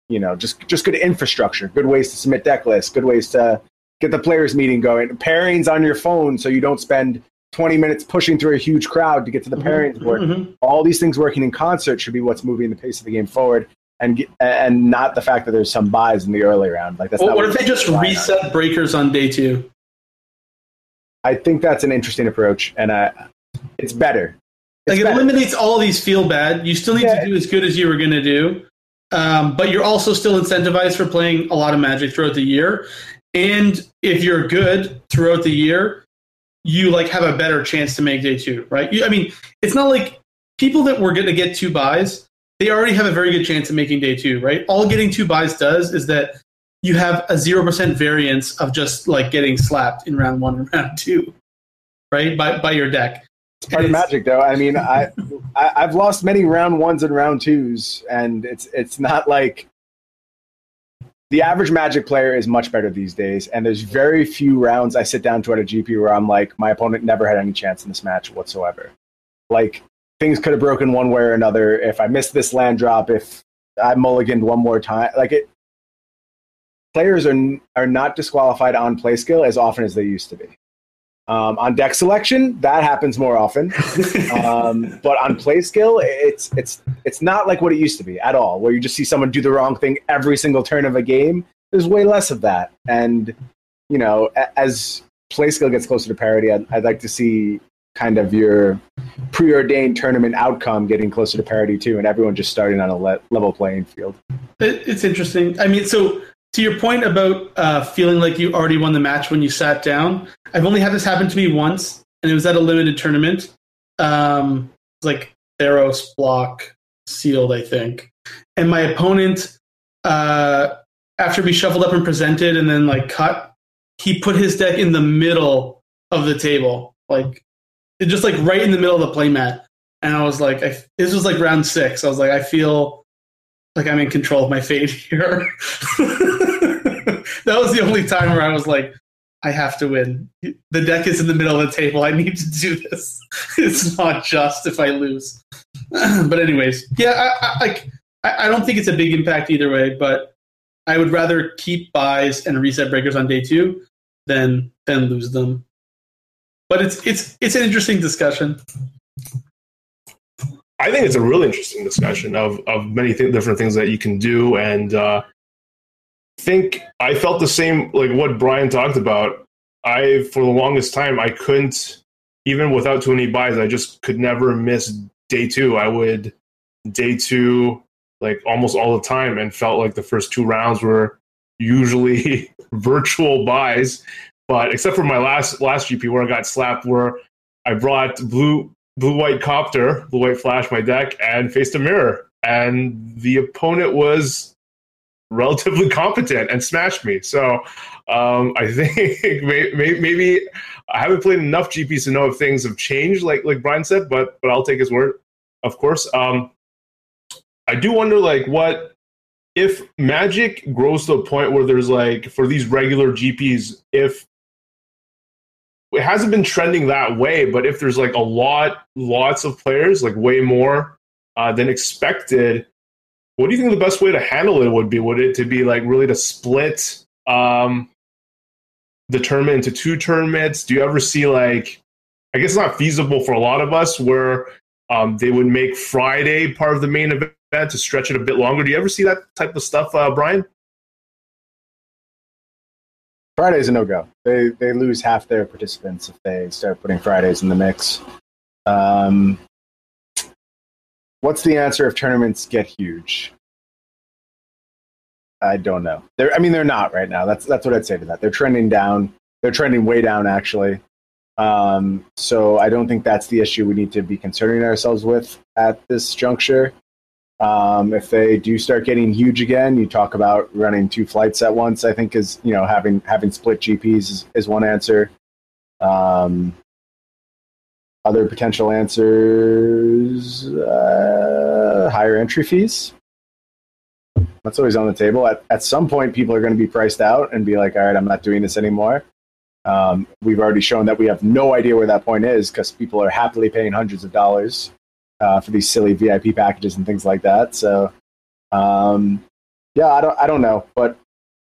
you know just just good infrastructure, good ways to submit deck lists, good ways to get the players meeting going, pairings on your phone so you don't spend 20 minutes pushing through a huge crowd to get to the pairings board. Mhm. All these things working in concert should be what's moving the pace of the game forward. And, and not the fact that there's some buys in the early round. Like that's What, not what if they just relying on. reset breakers on day two? I think that's an interesting approach, and I, it's better. It's Like it better. eliminates all these feel bad. You still need Yeah. to do as good as you were going to do, um, but you're also still incentivized for playing a lot of Magic throughout the year. And if you're good throughout the year, you like have a better chance to make day two, right? You, I mean, it's not like people that were going to get two buys, they already have a very good chance of making day two, right? All getting two buys does is that you have a 0% variance of just like getting slapped in round one and round two, right? By, by your deck. It's part of magic, though. I mean, I, <laughs> I I've lost many round ones and round twos, and it's it's not like the average Magic player is much better these days, and there's very few rounds I sit down to at a GP where I'm like, my opponent never had any chance in this match whatsoever. Like things could have broken one way or another if I missed this land drop, if I mulliganed one more time. Like it, players are are not disqualified on play skill as often as they used to be. Um, on deck selection, that happens more often, um, <laughs> but on play skill, it's it's it's not like what it used to be at all. Where you just see someone do the wrong thing every single turn of a game. There's way less of that, and you know, as play skill gets closer to parity, I'd, I'd like to see kind of your preordained tournament outcome getting closer to parity too, and everyone just starting on a le- level playing field. It, it's interesting. I mean, so to your point about uh, feeling like you already won the match when you sat down, I've only had this happen to me once, and it was at a limited tournament. Um, like Theros block sealed, I think. And my opponent, uh, after we shuffled up and presented and then like cut, he put his deck in the middle of the table, like it just like right in the middle of the playmat. And I was like, I, this was like round six. I was like, I feel like I'm in control of my fate <laughs> here. <laughs> that was the only time where I was like, I have to win. The deck is in the middle of the table. I need to do this. <laughs> It's not just if I lose. <clears throat> but anyways, yeah, I, I, like I, I don't think it's a big impact either way. But I would rather keep buys and reset breakers on day two than than lose them. But it's it's it's an interesting discussion. I think it's a really interesting discussion of of many th- different things that you can do, and uh, think I felt the same like what Brian talked about. I for the longest time I couldn't even without too many buys. I just could never miss day two. I would day two like almost all the time, and felt like the first two rounds were usually <laughs> virtual buys. But except for my last last GP where I got slapped, where I brought blue blue white copter, blue white flash my deck, and faced a mirror. And the opponent was relatively competent and smashed me. So um, I think <laughs> maybe I haven't played enough GPs to know if things have changed, like like Brian said. But but I'll take his word, of course. Um, I do wonder, like, what if Magic grows to a point where there's like for these regular GPs, if it hasn't been trending that way, but if there's like a lot, lots of players, like way more uh, than expected, what do you think the best way to handle it would be? Would it to be like really to split um, the tournament into two tournaments? Do you ever see like, I guess it's not feasible for a lot of us where um, they would make Friday part of the main event to stretch it a bit longer. Do you ever see that type of stuff, uh, Brian? Friday's a no go. They they lose half their participants if they start putting Fridays in the mix. Um, what's the answer if tournaments get huge? I don't know. They're, I mean, they're not right now. That's that's what I'd say to that. They're trending down. They're trending way down, actually. Um, so I don't think that's the issue we need to be concerning ourselves with at this juncture. Um, if they do start getting huge again, you talk about running two flights at once. I think is you know having having split GPs is, is one answer. Um, other potential answers: uh, higher entry fees. That's always on the table. At at some point, people are going to be priced out and be like, "All right, I'm not doing this anymore." Um, we've already shown that we have no idea where that point is because people are happily paying hundreds of dollars uh, for these silly VIP packages and things like that. So, um, yeah, I don't, I don't know, but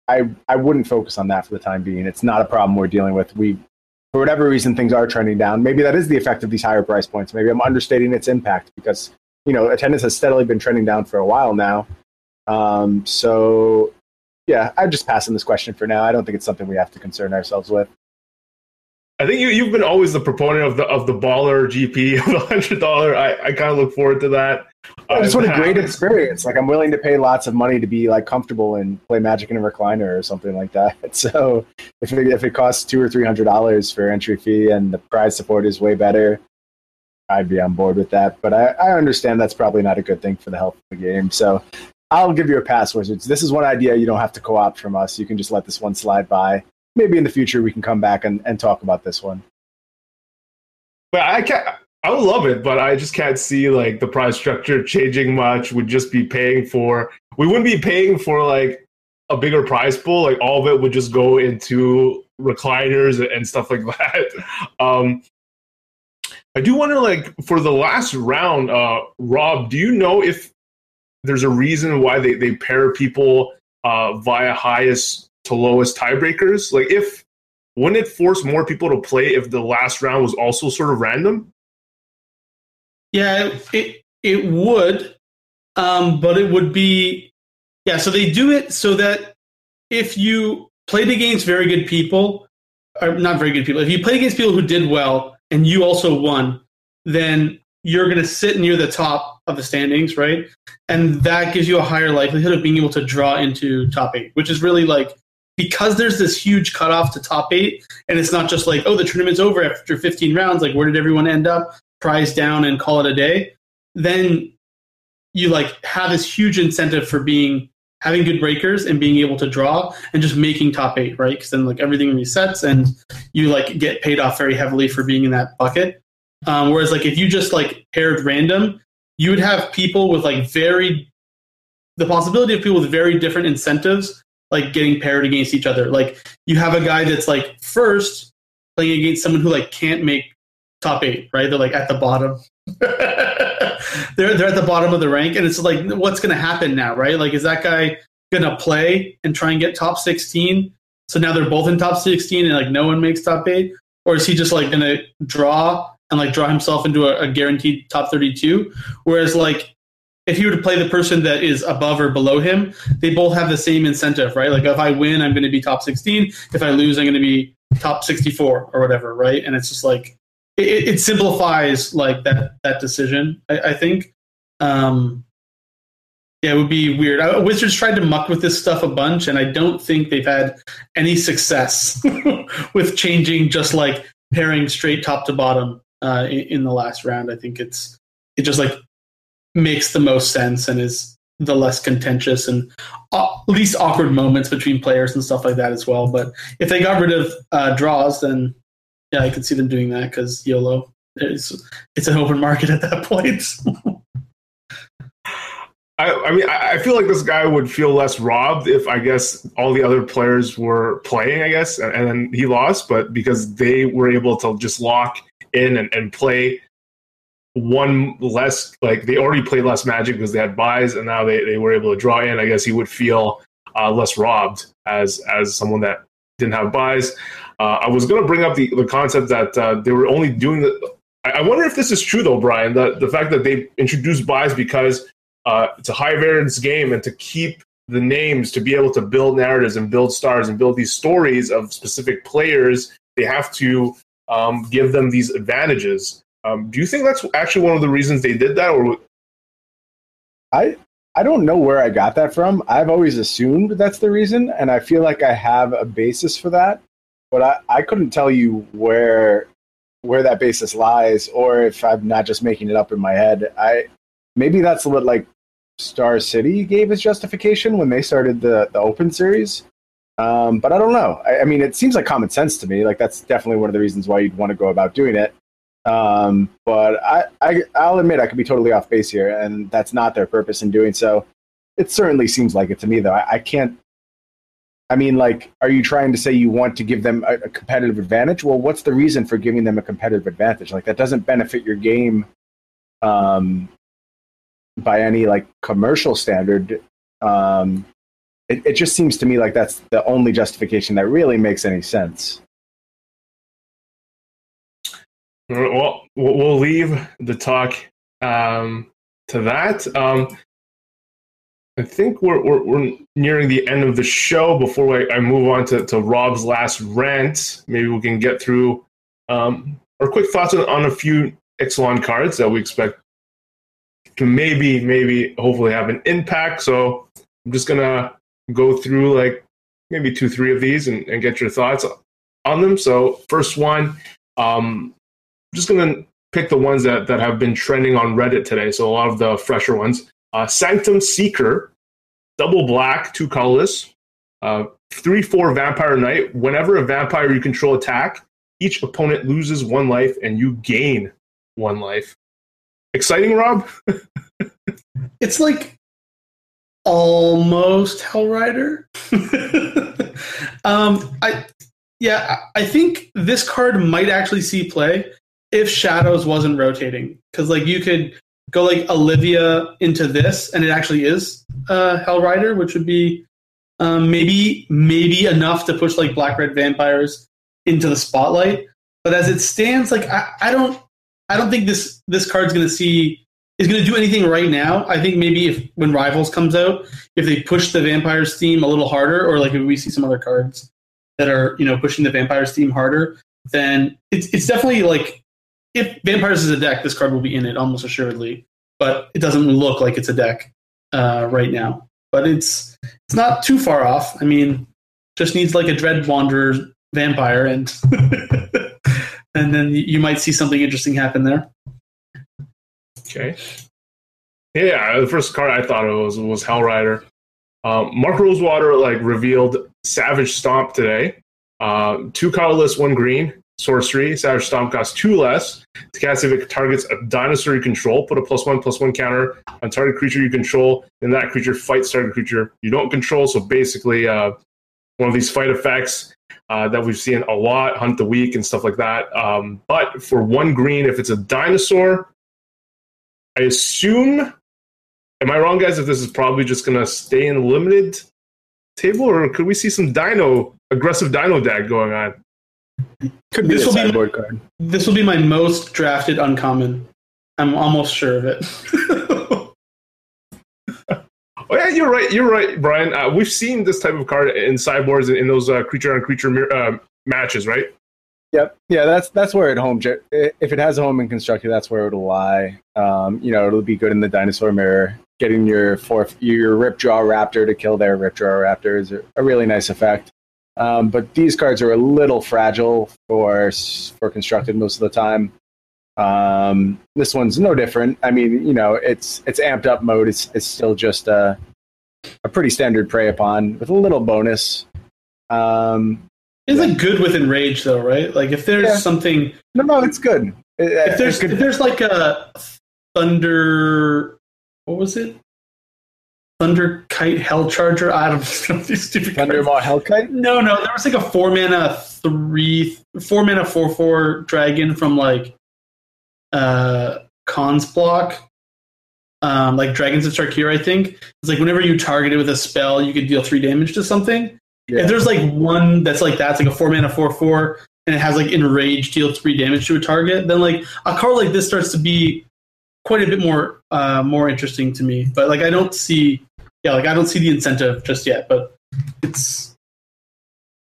I, I wouldn't focus on that for the time being. It's not a problem we're dealing with. We, for whatever reason, things are trending down. Maybe that is the effect of these higher price points. Maybe I'm understating its impact because you know attendance has steadily been trending down for a while now. Um, so, yeah, I'm just passing this question for now. I don't think it's something we have to concern ourselves with. I think you, you've been always the proponent of the of the baller GP of the hundred dollar. I, I kind of look forward to that. I just want a great <laughs> experience. Like I'm willing to pay lots of money to be like comfortable and play Magic in a recliner or something like that. <laughs> So if it, if it costs two or three hundred dollars for entry fee and the prize support is way better, I'd be on board with that. But I, I understand that's probably not a good thing for the health of the game. So I'll give you a pass, Wizards. This is one idea you don't have to co-opt from us. You can just let this one slide by. Maybe in the future we can come back and, and talk about this one. But I can't. I would love it, but I just can't see like the price structure changing much. Would just be paying for. We wouldn't be paying for like a bigger prize pool. Like all of it would just go into recliners and stuff like <laughs> that. Um, I do wonder, like for the last round, uh, Rob, do you know if there's a reason why they they pair people uh, via highest to lowest tiebreakers? Like if wouldn't it force more people to play if the last round was also sort of random? Yeah, it it would, um, but it would be yeah. So they do it so that if you played against very good people, or not very good people, if you played against people who did well and you also won, then you're going to sit near the top of the standings, right? And that gives you a higher likelihood of being able to draw into top eight, which is really like because there's this huge cutoff to top eight, and it's not just like, oh, the tournament's over after 15 rounds. Like, where did everyone end up? Prize down and call it a day, then you like have this huge incentive for being having good breakers and being able to draw and just making top eight, right? Because then like everything resets and you like get paid off very heavily for being in that bucket. Um, whereas like if you just like paired random, you would have people with like very the possibility of people with very different incentives like getting paired against each other. Like you have a guy that's like first playing against someone who like can't make top eight, right? They're like at the bottom. <laughs> they're they're at the bottom of the rank, and it's like, what's going to happen now, right? Like, is that guy going to play and try and get top sixteen? So now they're both in top sixteen, and like no one makes top eight, or is he just like going to draw and like draw himself into a, a guaranteed top thirty-two? Whereas like if you were to play the person that is above or below him, they both have the same incentive, right? Like if I win, I'm going to be top 16. If I lose, I'm going to be top 64 or whatever, right? And it's just like it, it simplifies like that that decision. I, I think. Um, yeah, it would be weird. I, Wizards tried to muck with this stuff a bunch, and I don't think they've had any success <laughs> with changing just like pairing straight top to bottom uh, in, in the last round. I think it's it just like makes the most sense and is the less contentious and uh, least awkward moments between players and stuff like that as well. But if they got rid of uh, draws, then yeah, I could see them doing that because YOLO. It's it's an open market at that point. <laughs> I, I, mean, I feel like this guy would feel less robbed if I guess all the other players were playing, I guess, and, and then he lost, but because they were able to just lock in and, and play one less, like they already played less magic because they had buys, and now they, they were able to draw in. I guess he would feel uh, less robbed as as someone that didn't have buys. Uh, I was going to bring up the, the concept that uh, they were only doing the. I, wonder if this is true though, Brian. The the fact that they introduced buys because uh, it's a high variance game and to keep the names to be able to build narratives and build stars and build these stories of specific players, they have to um, give them these advantages. Um, do you think that's actually one of the reasons they did that, or I I don't know where I got that from. I've always assumed that's the reason, and I feel like I have a basis for that but I, I couldn't tell you where where that basis lies or if I'm not just making it up in my head. I maybe that's what like Star City gave as justification when they started the the Open series. Um, but I don't know. I, I, mean, it seems like common sense to me. Like that's definitely one of the reasons why you'd want to go about doing it. Um, but I, I, I'll admit I could be totally off base here, and that's not their purpose in doing so. It certainly seems like it to me, though. I, I can't I mean, like, are you trying to say you want to give them a, a, competitive advantage? Well, what's the reason for giving them a competitive advantage? Like, that doesn't benefit your game um, by any like commercial standard. Um, it, it just seems to me like that's the only justification that really makes any sense. Well, we'll leave the talk um, to that. Um, I think we're, we're, we're, nearing the end of the show. Before I, I move on to, to Rob's last rant, maybe we can get through um, our quick thoughts on, on a few Ixalan cards that we expect to maybe, maybe, hopefully have an impact. So I'm just gonna go through like maybe two, three of these and, and get your thoughts on them. So first one, um, I'm just gonna pick the ones that, that have been trending on Reddit today. So a lot of the fresher ones. Uh, Sanctum Seeker, double black, two colorless, uh, three four Vampire Knight. Whenever a vampire you control attack, each opponent loses one life and you gain one life. Exciting, Rob? <laughs> it's like almost Hellrider. <laughs> um, I yeah, I think this card might actually see play if Shadows wasn't rotating because like you could go like Olivia into this and it actually is uh, Hellrider, which would be um, maybe maybe enough to push like Black Red Vampires into the spotlight. But as it stands, like I, I don't I don't think this this card's going to see is going to do anything right now. I think maybe if when Rivals comes out, if they push the Vampires theme a little harder, or like if we see some other cards that are you know pushing the Vampires theme harder, then it's it's definitely like if Vampires is a deck, this card will be in it almost assuredly. But it doesn't look like it's a deck uh, right now. But it's it's not too far off. I mean, just needs like a Dread Wanderer vampire, and <laughs> and then you might see something interesting happen there. Okay. Yeah, the first card I thought of was was Hellrider. Um, Mark Rosewater like revealed Savage Stomp today. Uh, two colorless, one green sorcery. Savage Stomp costs two less. To cast if it targets a dinosaur you control, put a plus one plus one counter on target creature you control, and that creature fights target creature you don't control. So basically, uh, one of these fight effects uh, that we've seen a lot, Hunt the Weak and stuff like that. Um, but for one green, if it's a dinosaur, I assume. Am I wrong, guys? If this is probably just going to stay in limited table, or could we see some dino aggressive dino deck going on? Could be This a will be- sideboard card. This will be my most drafted uncommon. I'm almost sure of it. <laughs> Oh yeah, you're right. You're right, Brian. Uh, we've seen this type of card in sideboards in those uh, creature on creature uh, matches, right? Yep. Yeah, that's that's where it home. If it has a home in constructed, that's where it'll lie. Um, you know, it'll be good in the dinosaur mirror. Getting your fourth, your Ripjaw Raptor to kill their Ripjaw Raptor is a, a really nice effect. Um, but these cards are a little fragile for for constructed most of the time. Um, this one's no different. I mean, you know, it's it's amped up mode. It's it's still just a a pretty standard prey upon with a little bonus. Um, It's like good with rage, though, right? Like if there's Yeah. something, no, no, it's good. If there's could- if there's like a thunder, what was it? Thunder Kite Hell Charger. I don't <laughs> know these stupid. Thundermaw Hellkite. No, no, there was like a four mana three, four mana four four dragon from like uh Khans block, um, like Dragons of Tarkir. I think it's like whenever you target it with a spell, you could deal three damage to something. Yeah. If there's like one that's like that, it's like a four mana four four, and it has like enrage deal three damage to a target, then like a card like this starts to be quite a bit more uh more interesting to me. But like I don't see, yeah, like I don't see the incentive just yet, but it's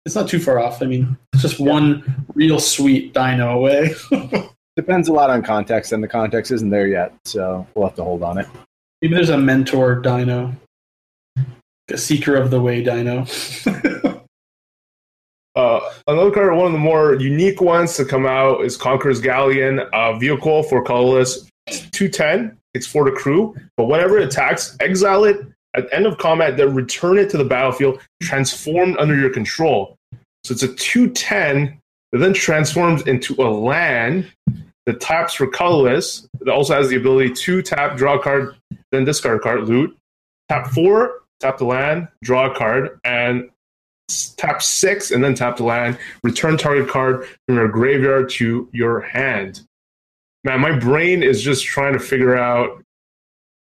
it's not too far off. I mean, it's just one real sweet dino away. <laughs> Depends a lot on context, and the context isn't there yet, so we'll have to hold on it. Maybe there's a mentor dino, a seeker of the way dino. <laughs> Uh, another card, one of the more unique ones to come out is Conqueror's Galleon, a vehicle for colorless, 210, it's for the crew, but whenever it attacks, exile it at the end of combat, then return it to the battlefield, transformed under your control. So it's a 210 that then transforms into a land that taps for colorless. It also has the ability to tap, draw a card, then discard a card, loot. Tap four, tap the land, draw a card, and tap six, and then tap the land. Return target card from your graveyard to your hand. Man, my brain is just trying to figure out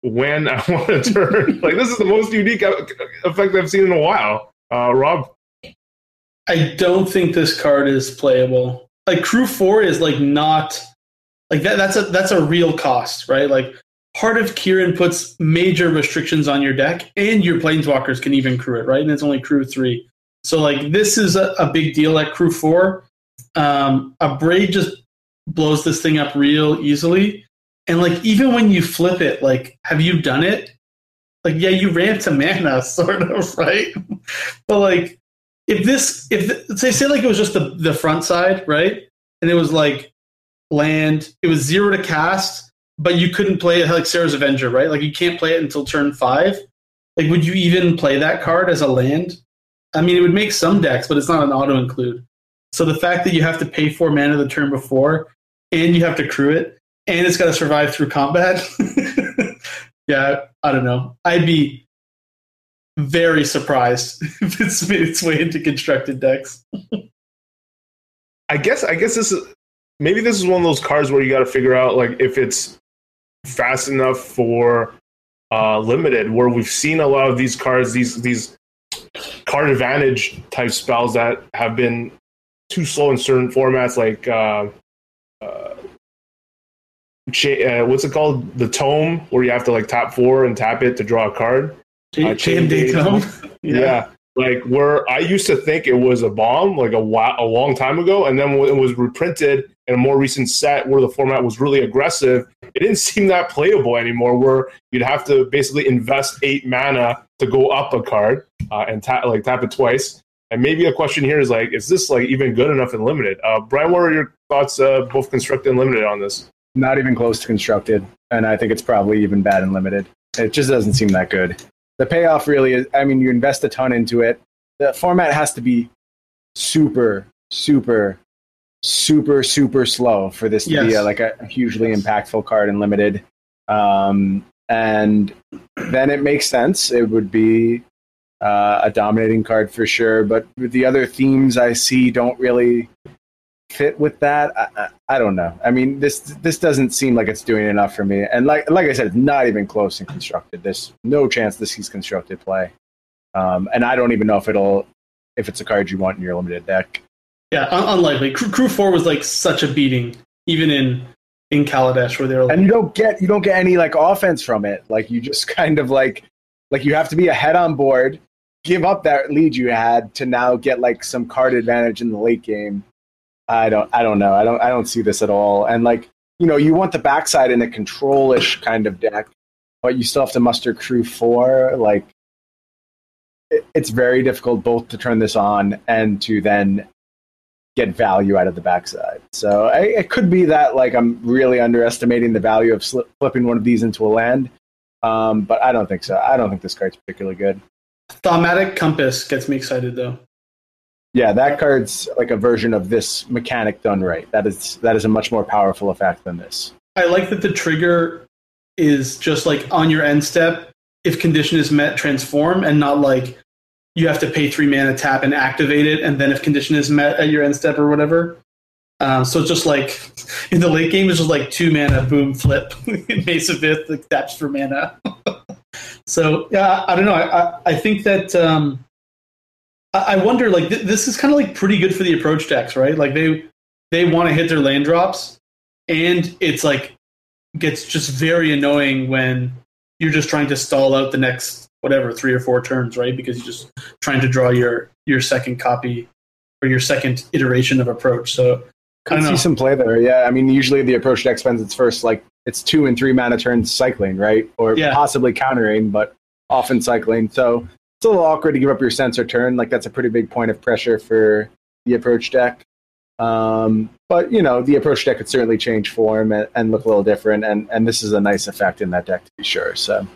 when I <laughs> want to turn. like this is the most unique effect I've seen in a while. Uh, Rob, I don't think this card is playable. Like Crew Four is like not like that. That's a that's a real cost, right? Like Heart of Kiran puts major restrictions on your deck, and your planeswalkers can even crew it, right? And it's only Crew Three, so like this is a, a big deal at Crew Four. Um, Abrade just blows this thing up real easily, And like even when you flip it, like have you done it? Like yeah, you ran to mana, <laughs> sort of, right? but like if this if say say like it was just the the front side, right? And it was like land, it was zero to cast, but you couldn't play it like Serra's Avenger, right? Like you can't play it until turn five. Like would you even play that card as a land? I mean, it would make some decks, but it's not an auto include. So the fact that you have to pay four mana the turn before, and you have to crew it, and it's got to survive through combat. <laughs> yeah, I don't know. I'd be very surprised <laughs> if it's made its way into constructed decks. I guess I guess this is maybe this is one of those cards where you got to figure out like if it's fast enough for uh, limited, where we've seen a lot of these cards, these these card advantage type spells that have been too slow in certain formats, like uh, uh, uh, what's it called? The tome, where you have to like tap four and tap it to draw a card. Uh, Jayemdae Tome. <laughs> yeah. yeah. Like where I used to think it was a bomb, like a while, a long time ago, and then when it was reprinted in a more recent set where the format was really aggressive, it didn't <laughs> seem that playable anymore. Where you'd have to basically invest eight mana to go up a card uh, and tap like tap it twice. And maybe a question here is like, is this like even good enough in limited? Uh, Brian, what are your thoughts, uh, both constructed and limited, on this? Not even close to constructed, and I think it's probably even bad and limited. It just doesn't seem that good. The payoff really is. I mean, you invest a ton into it. The format has to be super, super, super, super slow for this to yes. be a, like a hugely impactful card in limited. Um, and then it makes sense. It would be uh, a dominating card for sure. But the other themes I see don't really fit with that. I, I, I, don't know. I mean, this this doesn't seem like it's doing enough for me. And like like I said, it's not even close and constructed. There's no chance this sees constructed play. Um, and I don't even know if it'll if it's a card you want in your limited deck. Yeah, un- unlikely. Crew, Crew Four was like such a beating, even in in Kaladesh, where they're like, and you don't get you don't get any like offense from it. Like you just <laughs> kind of like like you have to be ahead on board give up that lead you had to now get like some card advantage in the late game. I don't I don't know. I don't I don't see this at all. And like, you know, you want the backside in a control-ish kind of deck, but you still have to muster crew four. Like it, it's very difficult both to turn this on and to then get value out of the backside. So I, it could be that like I'm really underestimating the value of flipping one of these into a land, um, but I don't think so. I don't think this card's particularly good. Thaumatic Compass gets me excited though. Yeah, that card's like a version of this mechanic done right. That is that is a much more powerful effect than this. I like that the trigger is just like on your end step. If condition is met, transform, and not like you have to pay three mana, tap, and activate it, and then if condition is met at your end step or whatever. Um, so it's just like <laughs> in the late game, it's just like two mana, boom, flip, Maze of Ith, like taps for mana. <laughs> So yeah, I don't know. I I, think that um, I, wonder like th- this is kind of like pretty good for the approach decks, right? Like they they want to hit their land drops, and it's like gets just very annoying when you're just trying to stall out the next whatever three or four turns, right? Because you're just trying to draw your your second copy or your second iteration of approach. So could see some play there. Yeah, I mean, usually the approach deck spends its first like it's two and three mana turns cycling, right? Or yeah. possibly countering, but often cycling. So it's a little awkward to give up your Censor turn. Like that's a pretty big point of pressure for the approach deck. Um, but you know, the approach deck could certainly change form and, and, look a little different, and and this is a nice effect in that deck to be sure. So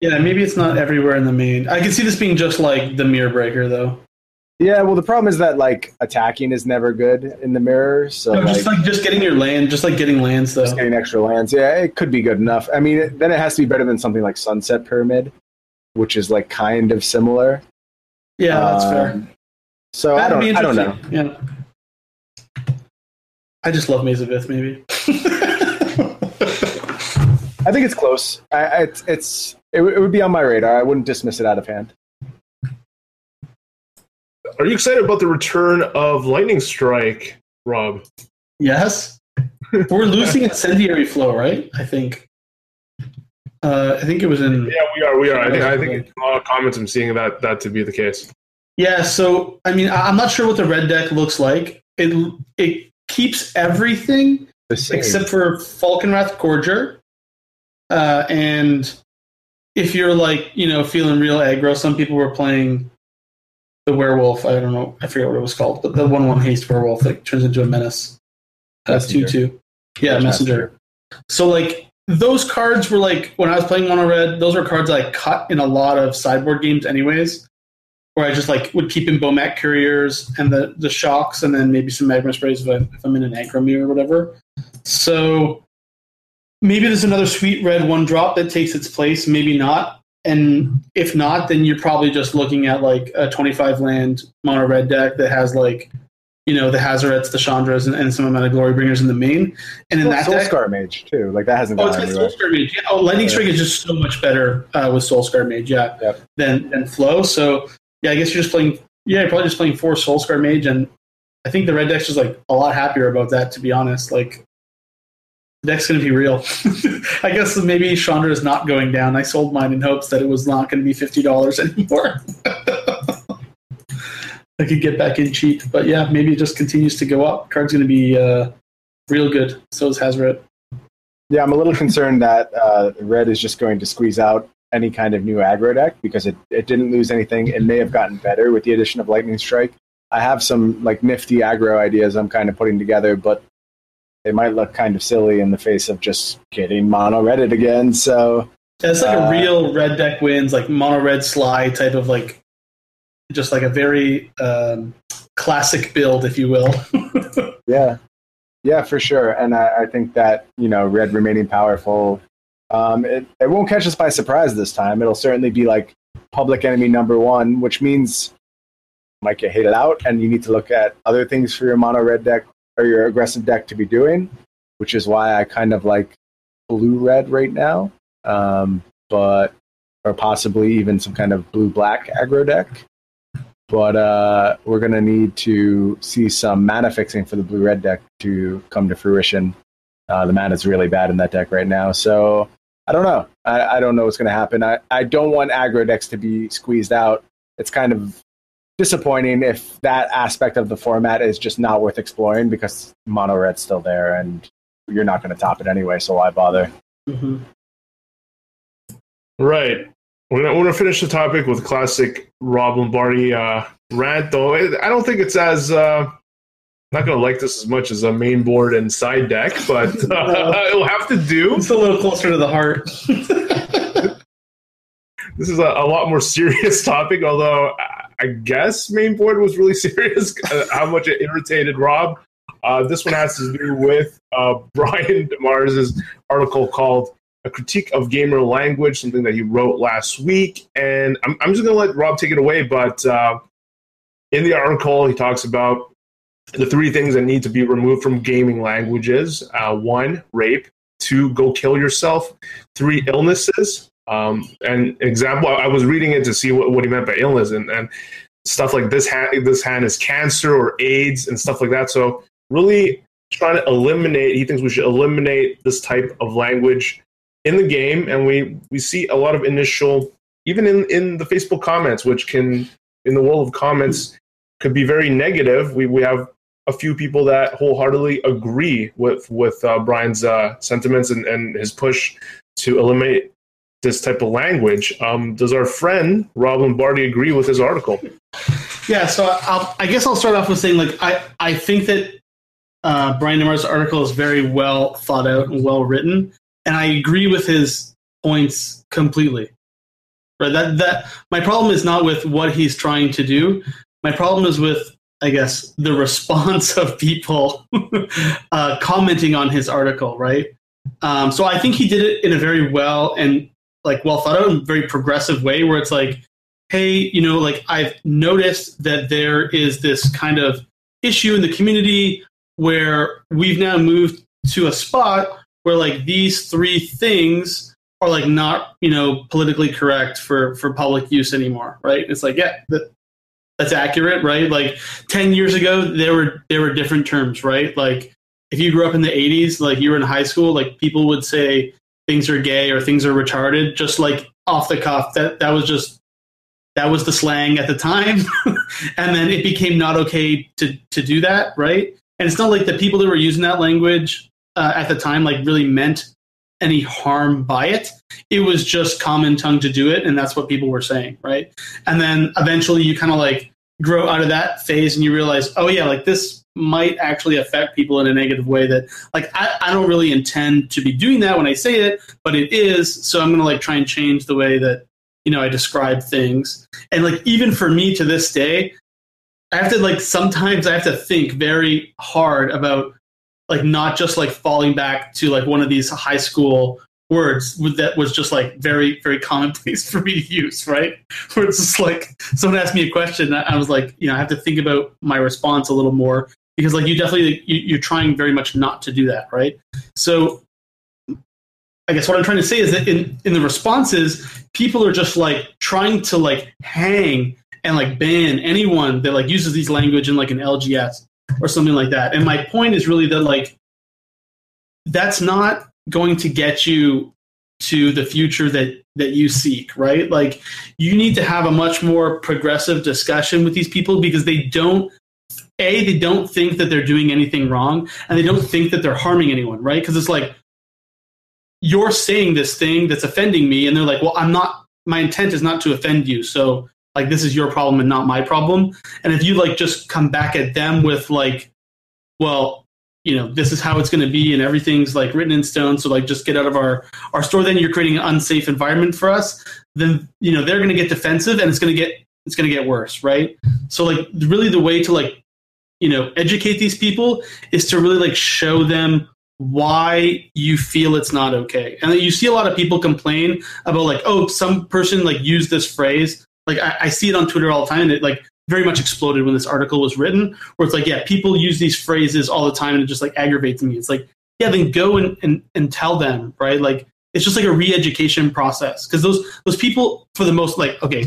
yeah, maybe it's not everywhere in the main. I can see this being just like the mirror breaker though. Yeah, well, the problem is that like attacking is never good in the mirror. So no, just like, like, just getting your land, just like getting lands though. Just getting extra lands. Yeah, it could be good enough. I mean, it, then it has to be better than something like Sunset Pyramid, which is like kind of similar. Yeah, that's um, fair. So That'd I don't, I don't know. Yeah. I just love Maze of Ith, maybe. <laughs> I think it's close. I, I, it's, it's it, it would be on my radar. I wouldn't dismiss it out of hand. Are you excited about the return of Lightning Strike, Rob? Yes. <laughs> We're losing incendiary flow, right? I think. Uh, I think it was in. Yeah, we are. We are. I think. I think a lot of comments I'm seeing that that to be the case. Yeah. So I mean, I'm not sure what the red deck looks like. It it keeps everything except for Falkenrath Gorger Uh, and if you're like, you know, feeling real aggro, some people were playing the werewolf. I don't know, I forget what it was called, but the one one haste werewolf that turns into a menace. That's two two. Yeah, messenger. So like those cards were like when I was playing mono red, those were cards I cut in a lot of sideboard games anyways. Where I just like would keep in Bomat Couriers and the the shocks and then maybe some magma sprays if, I, if I'm in an aggro or whatever. So maybe there's another sweet red one drop that takes its place, maybe not. And if not, then you're probably just looking at like a 25 land mono red deck that has like, you know, the Hazorets, the Chandras, and, and some amount of Glory Bringers in the main. And in Well, that Soul deck, Scar Mage too. Like that hasn't Oh, it's anywhere. Soul Scar Mage. Yeah. Oh, Lightning Yeah. Strike is just so much better uh, with Soul Scar Mage, yeah, Yep. than than Flow. So yeah, I guess you're just playing. Yeah, you're probably just playing four Soul Scar Mage, and I think the red deck's just like a lot happier about that. To be honest, like deck's going to be real. <laughs> I guess maybe Chandra is not going down. I sold mine in hopes that it was not going to be fifty dollars <laughs> anymore. I could get back in cheap, but yeah, maybe it just continues to go up. Card's going to be uh, real good. So is Hazoret. Yeah, I'm a little concerned that uh, red is just going to squeeze out any kind of new aggro deck because it, it didn't lose anything. It may have gotten better with the addition of Lightning Strike. I have some like nifty aggro ideas I'm kind of putting together, but they might look kind of silly in the face of just getting mono redded again. So Yeah, it's like Uh, a real red deck wins, like mono red slide type of like, just like a very um, classic build, if you will. <laughs> yeah, yeah, for sure. And I, I think that you know red remaining powerful. Um, it, it won't catch us by surprise this time. It'll certainly be like public enemy number one, which means you might get hated out, and you need to look at other things for your mono red deck or your aggressive deck to be doing, which is why I kind of like blue red right now, um, but or possibly even some kind of blue black aggro deck. But uh, we're gonna need to see some mana fixing for the blue red deck to come to fruition. Uh, the mana is really bad in that deck right now, so I don't know. I, I don't know what's gonna happen. I, I don't want aggro decks to be squeezed out. It's kind of disappointing if that aspect of the format is just not worth exploring because mono red's still there and you're not going to top it anyway. So why bother? Mhm. Right. We're gonna, finish the topic with classic Rob Lombardi uh, rant, though. I don't think it's as. Uh, not gonna like this as much as a main board and side deck, but <laughs> uh, <laughs> it'll have to do. It's a little closer to the heart. <laughs> This is a, a lot more serious topic, although I- guess main board was really <laughs> serious. uh, how much it irritated Rob. Uh, this one has to do with uh, <laughs> Brian DeMars' article called "A Critique of Gamer Language," something that he wrote last week. And I'm, I'm just going to let Rob take it away. But uh, in the article, he talks about the three things that need to be removed from gaming languages: uh, one, rape; two, go kill yourself; three, illnesses. Um, and example, I was reading it to see what, what he meant by illness and, and stuff like this hand, this hand is cancer or AIDS and stuff like that. So really trying to eliminate, he thinks we should eliminate this type of language in the game. And we, we see a lot of initial, even in, in the Facebook comments, which can, in the world of comments, could be very negative. We, we have a few people that wholeheartedly agree with, with uh, Brian's uh, sentiments and, and his push to eliminate this type of language. Um, does our friend Rob Lombardi agree with his article? Yeah, so I'll, I guess I'll start off with saying like I, I think that uh, Brian DeMars' article is very well thought out and well written, and I agree with his points completely. Right, that that my problem is not with what he's trying to do. My problem is with I guess the <laughs> response of people <laughs> uh, commenting on his article. Right, um, so I think he did it in a very well and like well thought out and very progressive way, where it's like hey, you know, like I've noticed that there is this kind of issue in the community where we've now moved to a spot where like these three things are like not, you know, politically correct for for public use anymore, right? It's like, yeah, that, that's accurate, right? Like 10 years ago there were there were different terms, right? Like if you grew up in the 80s, like you were in high school, like people would say things are gay or things are retarded just like off the cuff. That that was just that was the slang at the time <laughs> and then it became not okay to to do that right and it's not like the people that were using that language uh, at the time like really meant any harm by it. It was just common tongue to do it, and that's what people were saying, right? And then eventually you kind of like grow out of that phase and you realize, oh yeah, like this might actually affect people in a negative way that like I, I don't really intend to be doing that when I say it, but it is. So I'm gonna like try and change the way that, you know, I describe things. And like even for me to this day, I have to like sometimes I have to think very hard about like not just like falling back to like one of these high school words that was just like very very commonplace <laughs> for me to use right where it's just like someone asked me a question i was like you know i have to think about my response a little more because like you definitely you, are trying very much not to do that right? So i guess what i'm trying to say is that in in the responses people are just like trying to like hang and like ban anyone that like uses these language in like an lgs or something like that. And my point is really that like that's not going to get you to the future that that you seek right? Like you need to have a much more progressive discussion with these people because they don't a they don't think that they're doing anything wrong and they don't think that they're harming anyone right? Because it's like you're saying this thing that's offending me and they're like well i'm not my intent is not to offend you so like this is your problem and not my problem. And if you like just come back at them with like well you know this is how it's going to be and everything's like written in stone so like just get out of our our store then you're creating an unsafe environment for us then you know they're going to get defensive and it's going to get it's going to get worse right so like really the way to like you know educate these people is to really like show them why you feel it's not okay and you see a lot of people complain about like oh some person like used this phrase like I, I see it on twitter all the time and it like very much exploded when this article was written, where it's like, yeah, people use these phrases all the time and it just like aggravates me. It's like, yeah, then go and, and, and tell them, right? Like it's just like a re-education process. Because those those people, for the most like, okay,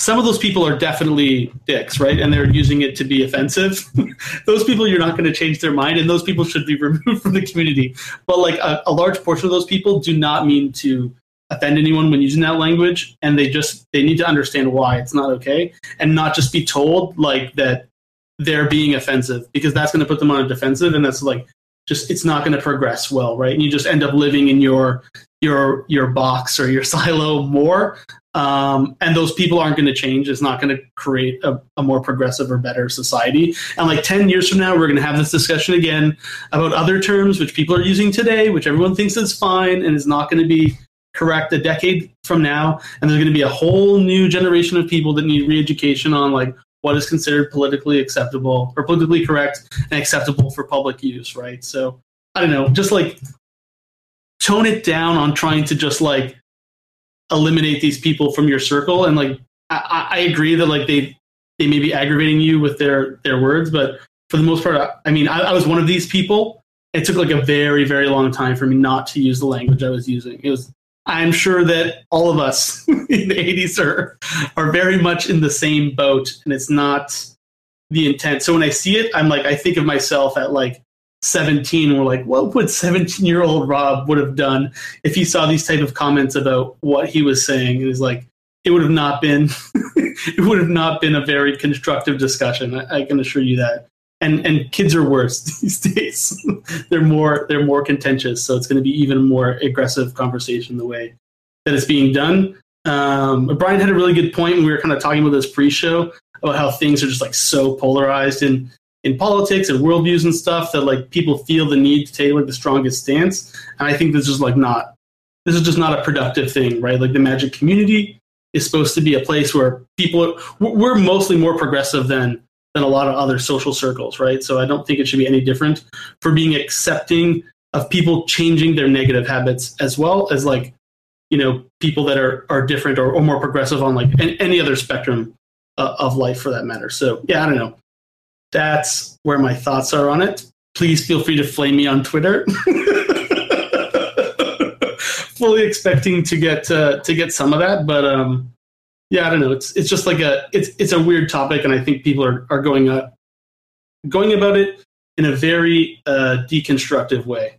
some of those people are definitely dicks, right? And they're using it to be offensive. <laughs> those people, you're not going to change their mind, and those people should be <laughs> removed from the community. But like a, a large portion of those people do not mean to offend anyone when using that language and they just they need to understand why it's not okay and not just be told like that they're being offensive because that's going to put them on a defensive and that's like just it's not going to progress well right and you just end up living in your your your box or your <laughs> silo more um, and those people aren't going to change. It's not going to create a, a, more progressive or better society. And like 10 years from now we're going to have this discussion again about other terms which people are using today which everyone thinks is fine and is not going to be correct a decade from now. And there's going to be a whole new generation of people that need re-education on like what is considered politically acceptable or politically correct and acceptable for public use right? So i don't know. Just like tone it down on trying to just like eliminate these people from your circle. And like i, I agree that like they they may be aggravating you with their their words but for the most part i mean I, I was one of these people. It took like a very very long time for me not to use the language i was using. It was I'm sure that all of us <laughs> in the 80s are are very much in the same boat, and it's not the intent. So when I see it, I'm like, I think of myself at like 17. We're like, what would 17 year old Rob would have done if he saw these type of comments about what he was saying? It was like, it would have not been, <laughs> it would have not been a very constructive discussion. I, I can assure you that and and kids are worse <laughs> these days. they're more they're more contentious, so it's going to be even more aggressive conversation the way that it's being done. Um, Brian had a really good point when we were kind of talking about this pre-show about how things are just like so polarized in in politics and worldviews and stuff that like people feel the need to take like the strongest stance. And I think this is like not this is just not a productive thing, right? Like the magic community is supposed to be a place where people we're mostly more progressive than than a lot of other social circles, right? So I don't think it should be any different for being accepting of people changing their negative habits as well as like, you know, people that are, are different or, or more progressive on like any other spectrum uh, of life for that matter. So yeah, I don't know. That's where my thoughts are on it. Please feel free to flame me on Twitter. <laughs> Fully expecting to get uh, to get some of that, but um, yeah, I don't know. It's it's just like a it's it's a weird topic, and I think people are are going up going about it in a very uh, deconstructive way,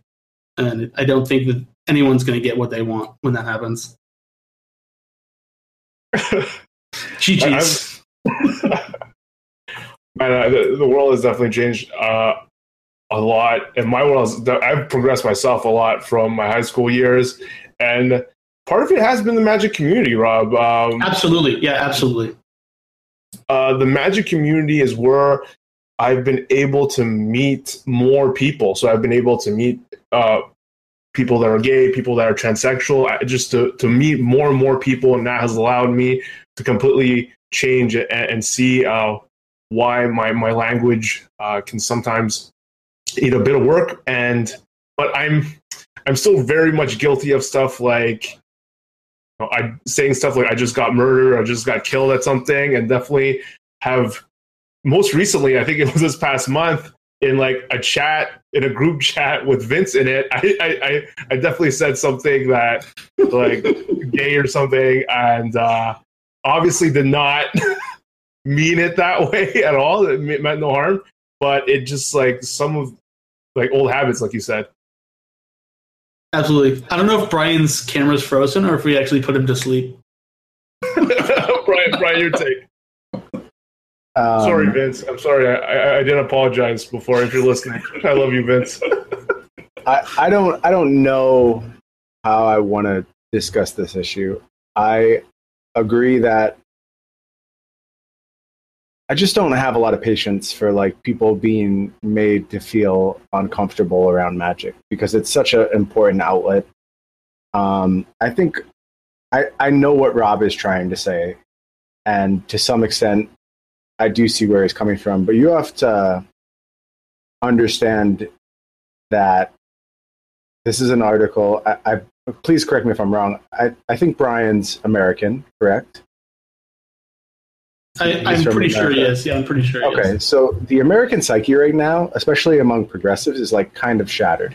and I don't think that anyone's going to get what they want when that happens. <laughs> GG's. Man, uh, the, the world has definitely changed uh, a lot in my world. has, I've progressed myself a lot from my high school years, and part of it has been the Magic community, Rob. Um, absolutely, yeah, absolutely. Uh, the Magic community is where I've been able to meet more people. So I've been able to meet uh, people that are gay, people that are transsexual, just to, to meet more and more people. And that has allowed me to completely change and, and see uh, why my, my language uh, can sometimes need a bit of work. And, but I'm, I'm still very much guilty of stuff like, you know, I saying stuff like I just got murdered, I just got killed at something, and definitely have most recently, I think it was this past month, in like a chat in a group <laughs> chat with Vince in it, I I, I definitely said something that like <laughs> gay or something, and uh, obviously did not <laughs> mean it that <laughs> way at all. It meant no harm, but it just like some of like old habits, like you said. Absolutely. I don't know if Brian's camera's frozen or if we actually put him to sleep. <laughs> Brian, Brian, your take. Um, sorry, Vince. I'm sorry. I, I, didn't apologize before. If you're listening, <laughs> I love you, Vince. I, I don't I don't know how I want to discuss this issue. I agree that I just don't have a lot of patience for like people being made to feel uncomfortable around magic because it's such an important outlet. Um, I think I I know what Rob is trying to say, and to some extent, I do see where he's coming from, but you have to understand that this is an article. I, I please correct me if I'm wrong. I, I think Brian's American, correct? I, am pretty sure he is. Yeah, I'm pretty sure. okay, so the American psyche right now, especially among progressives, is like kind of shattered,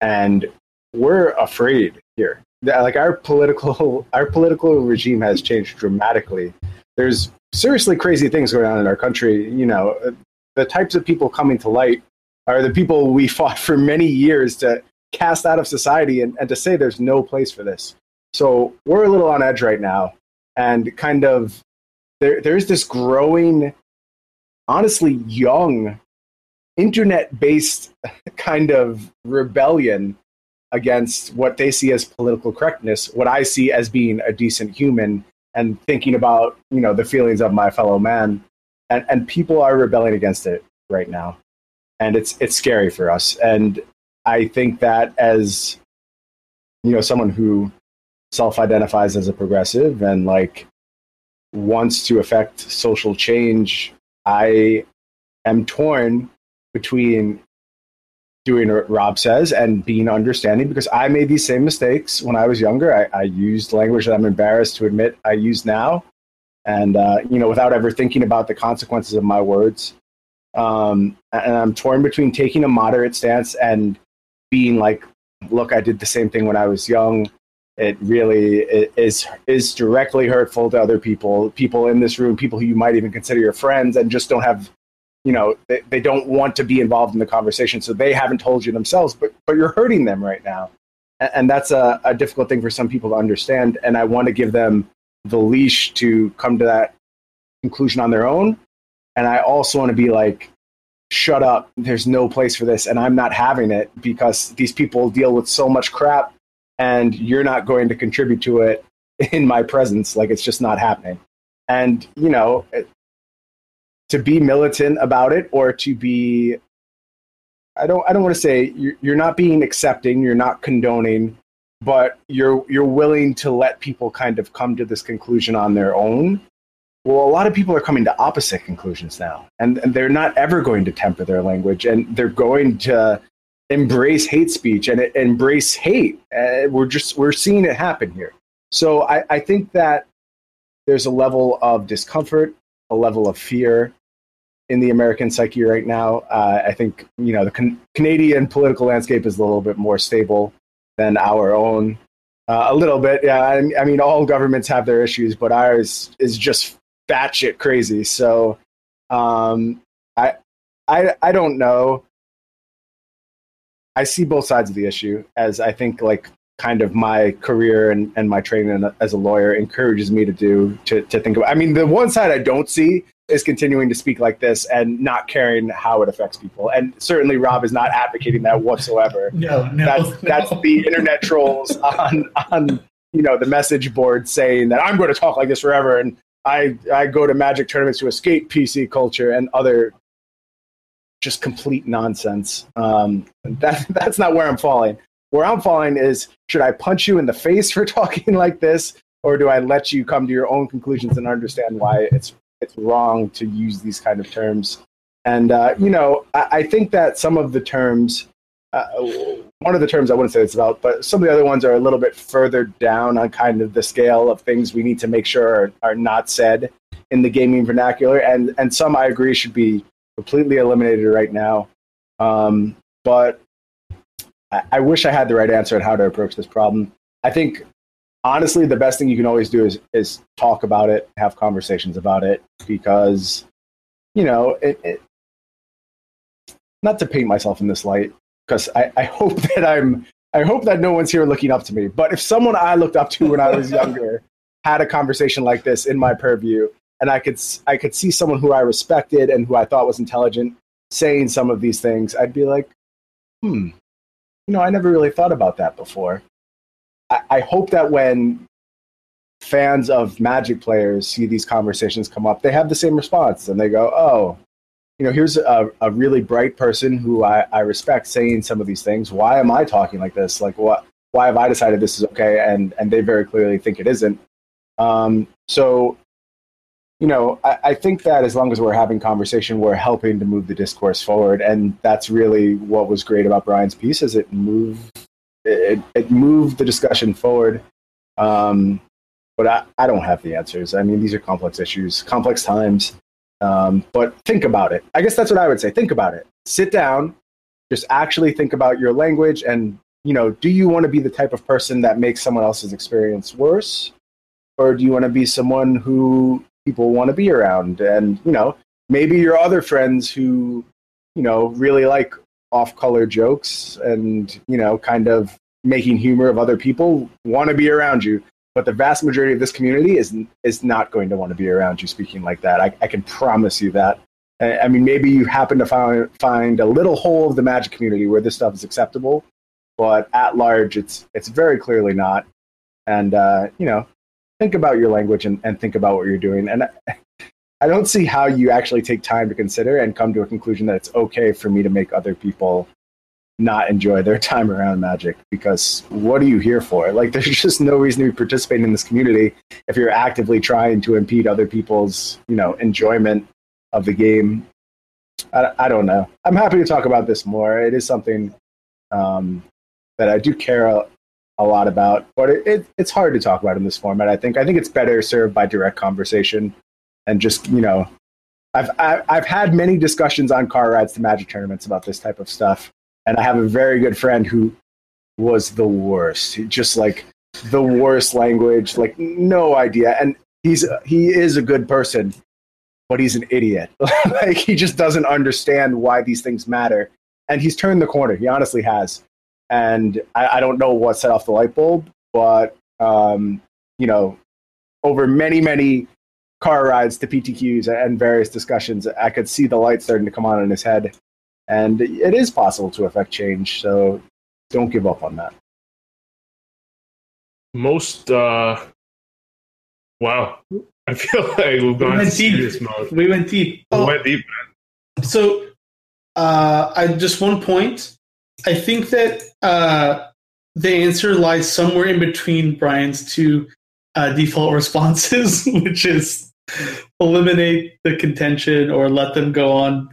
and we're afraid here. Like our political, <laughs> our political regime has changed dramatically. There's seriously crazy things going on in our country. You know, the types of people coming to light are the people we <laughs> fought for many years to cast out of society and, and to say there's no place for this. So we're a little on edge right now. And kind of there, there's this growing, honestly, young internet based <laughs> kind of rebellion against what they see as political correctness, what I see as being a decent human and thinking about you know the feelings of my fellow man. And and people are rebelling against it right now. And it's it's scary for us. And i think that as you know someone who self-identifies as a progressive and like wants to affect social change i am torn between doing what Rob says and being understanding because I made these same mistakes when I was younger. I, I used language that I'm embarrassed to admit I use now, and uh, you know, without ever thinking about the consequences of my words. Um, and I'm torn between taking a moderate stance and being like, "Look, I did the same thing when I was young." It really is is directly hurtful to other people, people in this room, people who you might even consider your friends, and just don't have you know they, they don't want to be involved in the conversation. So they haven't told you themselves but but you're hurting them right now. And, and that's a, a difficult thing for some people to understand. And i want to give them the leash to come to that conclusion on their own. And i also want to be like shut up. There's no place for this. And i'm not having it because these people deal with so much crap and you're not going to contribute to it in my presence like it's just not happening and you know eh, to be militant about it or to be I don't I don't want to say you're, you're not being accepting, you're not condoning, but you're you're willing to let people kind of come to this conclusion on their own. Well, a lot of people are coming to opposite conclusions now, and, and they're not ever going to temper their language, and they're going to embrace hate speech and embrace hate. Uh, we're just we're seeing it happen here. So I, I think that there's a level of discomfort, a level of fear in the American psyche right now. Uh, I think you know the can- Canadian political landscape is a little bit more stable than our own. Uh, a little bit, yeah. I, I, mean, all governments have their issues, but ours is just batshit crazy. So, um, I, I, I don't know. I see both sides of the issue, as I think like kind of my career and, and my training as a lawyer encourages me to do to, to think about. I mean, the one side I don't see is continuing to speak like this and not caring how it affects people. And certainly Rob is not advocating that whatsoever. <laughs> No, no, That's no. that's the internet trolls <laughs> on on you know the message board saying that I'm going to talk like this forever and I I go to magic tournaments to escape PC culture and other just complete nonsense. Um, <laughs> that that's not where I'm falling. Where I'm falling is should I punch you in the face for <laughs> talking like this, or do I let you come to your own conclusions and understand why it's it's wrong to use these kind of terms? And uh, you know, I, I think that some of the terms, uh, one of the terms I wouldn't say it's about, but some of the other ones are a little bit further down on kind of the scale of things we need to make sure are, are not said in the gaming vernacular, and and some I agree should be completely eliminated right now. Um, but I, I wish I had the right answer on how to approach this problem. I think honestly, the best thing you can always do is is talk about it, have conversations about it, because you know it. it not to paint myself in this light, because I, I hope <laughs> that I'm. I hope that no one's here looking up to me. But if someone I looked up to when I was <laughs> younger had a conversation like this in my purview, and I could I could see someone who I respected and who I thought was intelligent saying some of these things, I'd be like, hmm, you know, I never really thought about that before. I, I hope that when fans of Magic players see these conversations come up, they have the same response and they go, oh, you know, here's a, a really bright person who I, I respect saying some of these things. Why am I talking like this? Like, what? Why have I decided this is okay? And and they very clearly think it isn't. Um, so you know, I, I think that as long as we're having conversation, we're helping to move the discourse forward, and that's really what was great about Brian's piece is it moved it, it moved the discussion forward. Um, but I, I don't have the answers. I mean, these are complex issues, complex times. Um, but think about it. I guess that's what I would say. Think about it. Sit down, just actually think about your language, and you know, do you want to be the type of person that makes someone else's experience worse, or do you want to be someone who people want to be around. And, you know, maybe your other friends who, you know, really like off color jokes and, you know, kind of making humor of other people want to be around you. But the vast majority of this community is is not going to want to be around you speaking like that. I, I can promise you that. I mean, maybe you happen to find find a little hole of the magic community where this stuff is acceptable, but at large, it's it's very clearly not. And uh, you know, think about your language and, and think about what you're doing. And I, <laughs> I don't see how you actually take time to consider and come to a conclusion that it's okay for me to make other people not enjoy their <laughs> time around magic because what are you here for? <laughs> Like, there's just no reason to be participating in this community if you're actively trying to impede other people's, you know, enjoyment of the game. I, I don't know. I'm happy to talk about this more. It is something um, that I do care a, lot about, but it, it, it's hard to talk about in this format. I think I think it's better served by direct conversation and just you know, I've I, I've had many discussions on car rides to Magic tournaments about this type of stuff, and I have a very good friend who was the worst. Just like the worst language, like no idea, and he's he is a good person, but he's an idiot. <laughs> like he just doesn't understand why these things matter, and he's turned the corner. He honestly has and I, I, don't know what set off the light bulb, but um, you know, over many many car rides to PTQs and various discussions, I could see the light starting to come on in his head, and it is possible to affect change. So don't give up on that. Most uh, wow, I feel <laughs> like we've gone went deep. serious mode. We went deep. We Oh, went deep. So, uh, I just one point. I think that uh, the answer lies somewhere in between Brian's two uh, default responses, <laughs> which is eliminate the contention or let them go on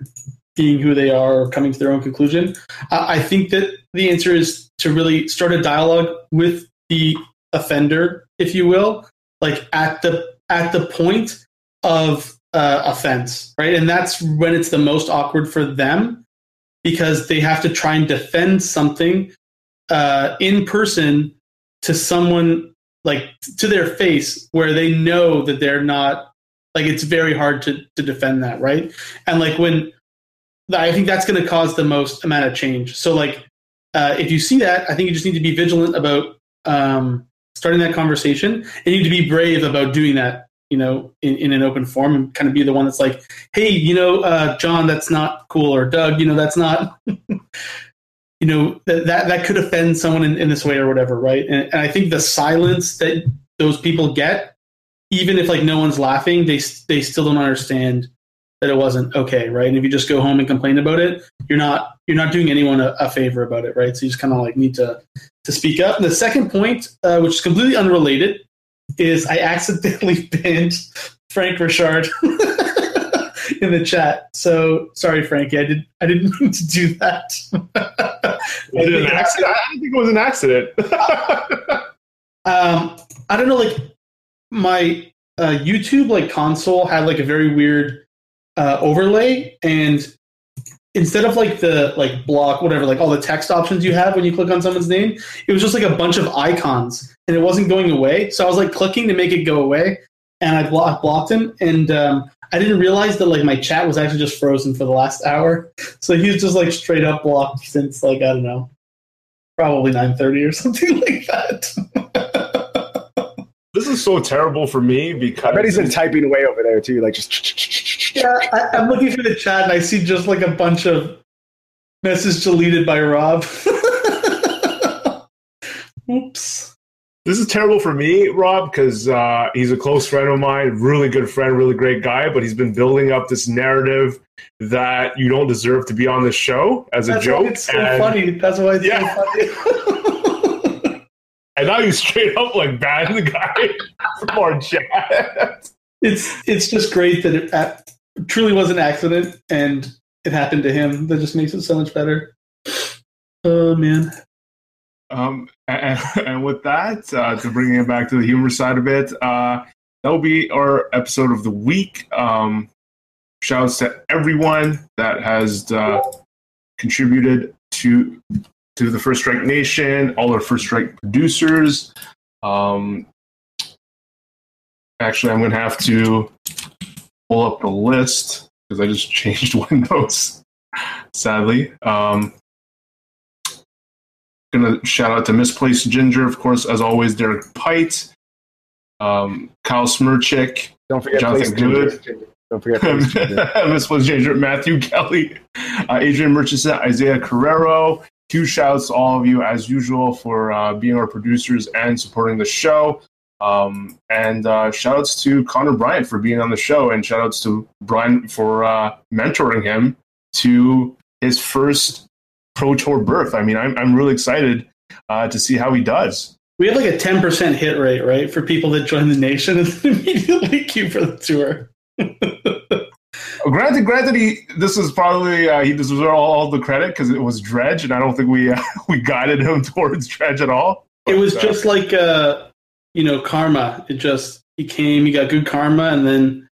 being who they are or coming to their own conclusion. I I think that the answer is to really start a dialogue with the offender, if you will, like at the at the point of uh, offense, right? And that's when it's the most awkward for them because they have to try and defend something uh, in person to someone like to their face where they know that they're not like it's very hard to to defend that, right? And like when I think that's going to cause the most amount of change. So like uh, if you see that, I think you just need to be vigilant about um, starting that conversation and you need to be brave about doing that you know, in, in an open forum and kind of be the one that's like, hey, you know, uh, John, that's not cool, or Doug, you know, that's not, <laughs> you know, that that, that could offend someone in, in this way or whatever, right? And, and I think the silence that those people get, even if like no one's laughing, they they still don't understand that it wasn't okay, right? And if you just go home and complain about it, you're not you're not doing anyone a, a favor about it, right? So you just kind of like need to to speak up. And the second point, uh, which is completely unrelated, is I accidentally <laughs> banned Frank Richard <laughs> in the chat. So sorry, Frankie, I did I didn't mean to do that. <laughs> Was it an accident? I think it was an accident. um, I don't know, like my uh, YouTube like console had like a very weird uh, overlay, and instead of like the like block whatever like all the text options you have when you click on someone's name, it was just like a bunch of icons, and it wasn't going away. So I was like clicking to make it go away, and I blocked blocked him, and um, I didn't realize that like my chat was actually just frozen for the last hour. So he's just like straight up blocked since like I don't know, probably nine thirty or <laughs> something like that. this is so terrible for me because I bet he's been typing away over there too, like just. Yeah, I, I'm looking through the chat and I see just like a bunch of messages deleted by Rob. <laughs> Oops. This is terrible for me, Rob, because uh, he's a close friend of mine, really good friend, really great guy. But he's been building up this narrative that you don't deserve to be on this show as a joke. it's so and, funny. That's why it's Yeah. so funny. <laughs> and now you straight up like ban the guy <laughs> from our chat. it's it's just great that it truly was an accident and it happened to him. That just makes it so much better. Oh man. Um, and, <laughs> and with that, uh, to bring it back to the humor side of it, uh, that will be our episode of the week. Um, shouts to everyone that has uh, contributed to to the First Strike Nation, all our First Strike producers. Um, actually, I'm to have to pull up the list because I just <laughs> changed windows. Sadly, um, gonna shout out to Misplaced Ginger, of course, as always, Derek Pite, um, Kyle Smirchik, Don't forget Jonathan Place Ginger. Don't forget Ginger. <laughs> Misplaced Ginger, Matthew Kelly, uh, Adrian Murchison, Isaiah Carrero. Huge shouts to all of you, as usual, for uh, being our producers and supporting the show. Um, and uh, shout outs to Connor Bryant for being on the show, and shout outs to Brian for uh, mentoring him to his first Pro Tour berth. I mean, I'm, I'm really excited uh, to see how he does. We have like a ten percent hit rate, right, for people that join the nation <laughs> and then immediately queue for the tour. <laughs> Granted, granted, he this is probably uh, he deserves all, all the credit because it was Dredge, and I don't think we uh, <laughs> we guided him towards Dredge at all. It was But, uh, just like uh, you know, karma. It just he came, he got good karma, and then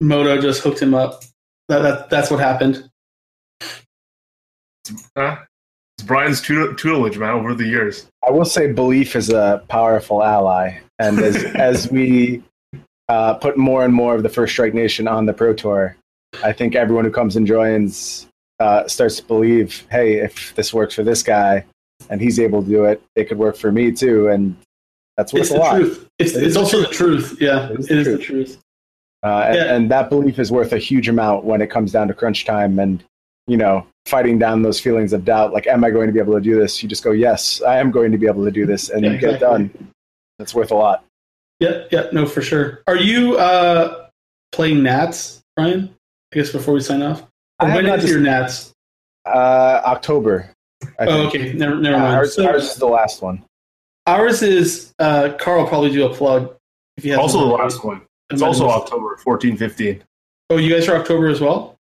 Moto just hooked him up. That, that that's what happened. uh, it's Brian's tutelage, man, over the years. I will say belief is a powerful ally, and as <laughs> as we uh, put more and more of the First Strike Nation on the Pro Tour, I think everyone who comes and joins uh, starts to believe, hey, if this works for this guy and he's able to do it, it could work for me too, and that's worth It's a the lot. truth. It's It it's also the truth. Yeah, It is it the is the truth. truth. Uh, and, Yeah. and that belief is worth a huge amount when it comes down to crunch time and you know fighting down those feelings of doubt like am i going to be able to do this you just go yes i am going to be able to do this and Yeah, you get it done that's worth a lot Yeah, yeah, no, for sure. Are you uh playing Nats, Brian? I guess before we sign off. I Or when is your Nats? uh, october I Oh, think. okay. Never, never Uh, mind. ours, So ours is the last one ours is uh Carl probably do a plug if he has Also, the last one. It's also October 14, 15. Oh, you guys are October as well?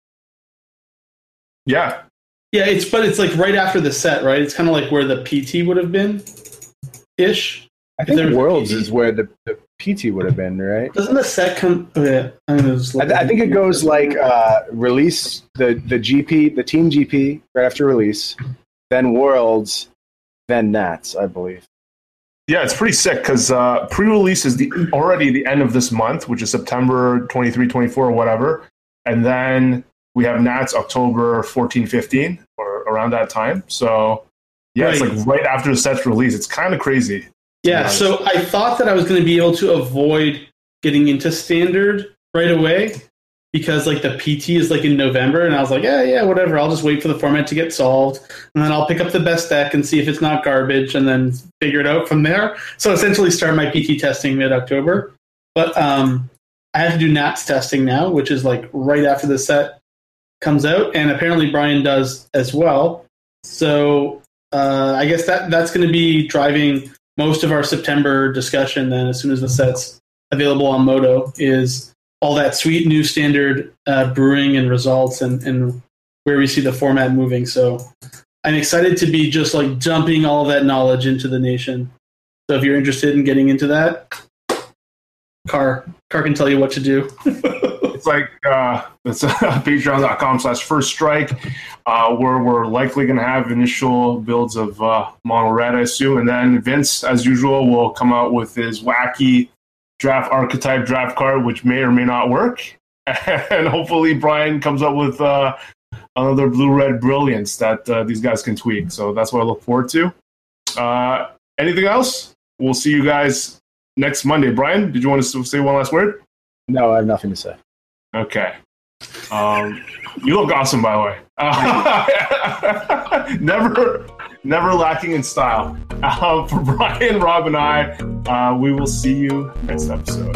Yeah, Yeah, it's but it's like right after the set, right? It's kind of like where the PT would have been, ish. i If think there was a worlds is where the, the pt would have been right Doesn't the set come? Oh, yeah, I'm just I, th- I think it goes like uh, release the the GP, the team GP right after release, then Worlds, then Nats, I believe. Yeah, it's pretty sick because uh, pre-release is the already the end of this month, which is September 23, 24, or whatever, and then we have Nats October 14, 15, or around that time. So yeah, it's like right after the set's release. It's kind of crazy. Yeah, so I thought that I was going to be able to avoid getting into standard right away because like the PT is like in November, and I was like, yeah, yeah, whatever. I'll just wait for the format to get solved, and then I'll pick up the best deck and see if it's not garbage, and then figure it out from there. So essentially, start my PT testing mid October. But um, I have to do Nats testing now, which is like right after the set comes out, and apparently Brian does as well. So uh, I guess that that's going to be driving most of our September discussion. Then, as soon as the set's available on Moto, is all that sweet new standard uh, brewing and results, and, and where we see the format moving. So I'm excited to be just like dumping all that knowledge into the nation. So if you're interested in getting into that, Car Car can tell you what to do. <laughs> it's like uh, it's <laughs> uh, patreon.com slash first strike uh, where we're likely going to have initial builds of uh, mono red i assume and then vince as usual will come out with his wacky draft archetype draft card which may or may not work. <laughs> And hopefully brian comes up with uh, another blue red brilliance that uh, these guys can tweak. So that's what i look forward to. Uh, anything else? We'll see you guys next monday. Brian did you want to say one last word? No, I have nothing to say. Okay. Um, you look awesome, by the way. <laughs> Uh, never, never lacking in style. <laughs> Um, for Brian, Rob, and I, uh, we will see you next episode.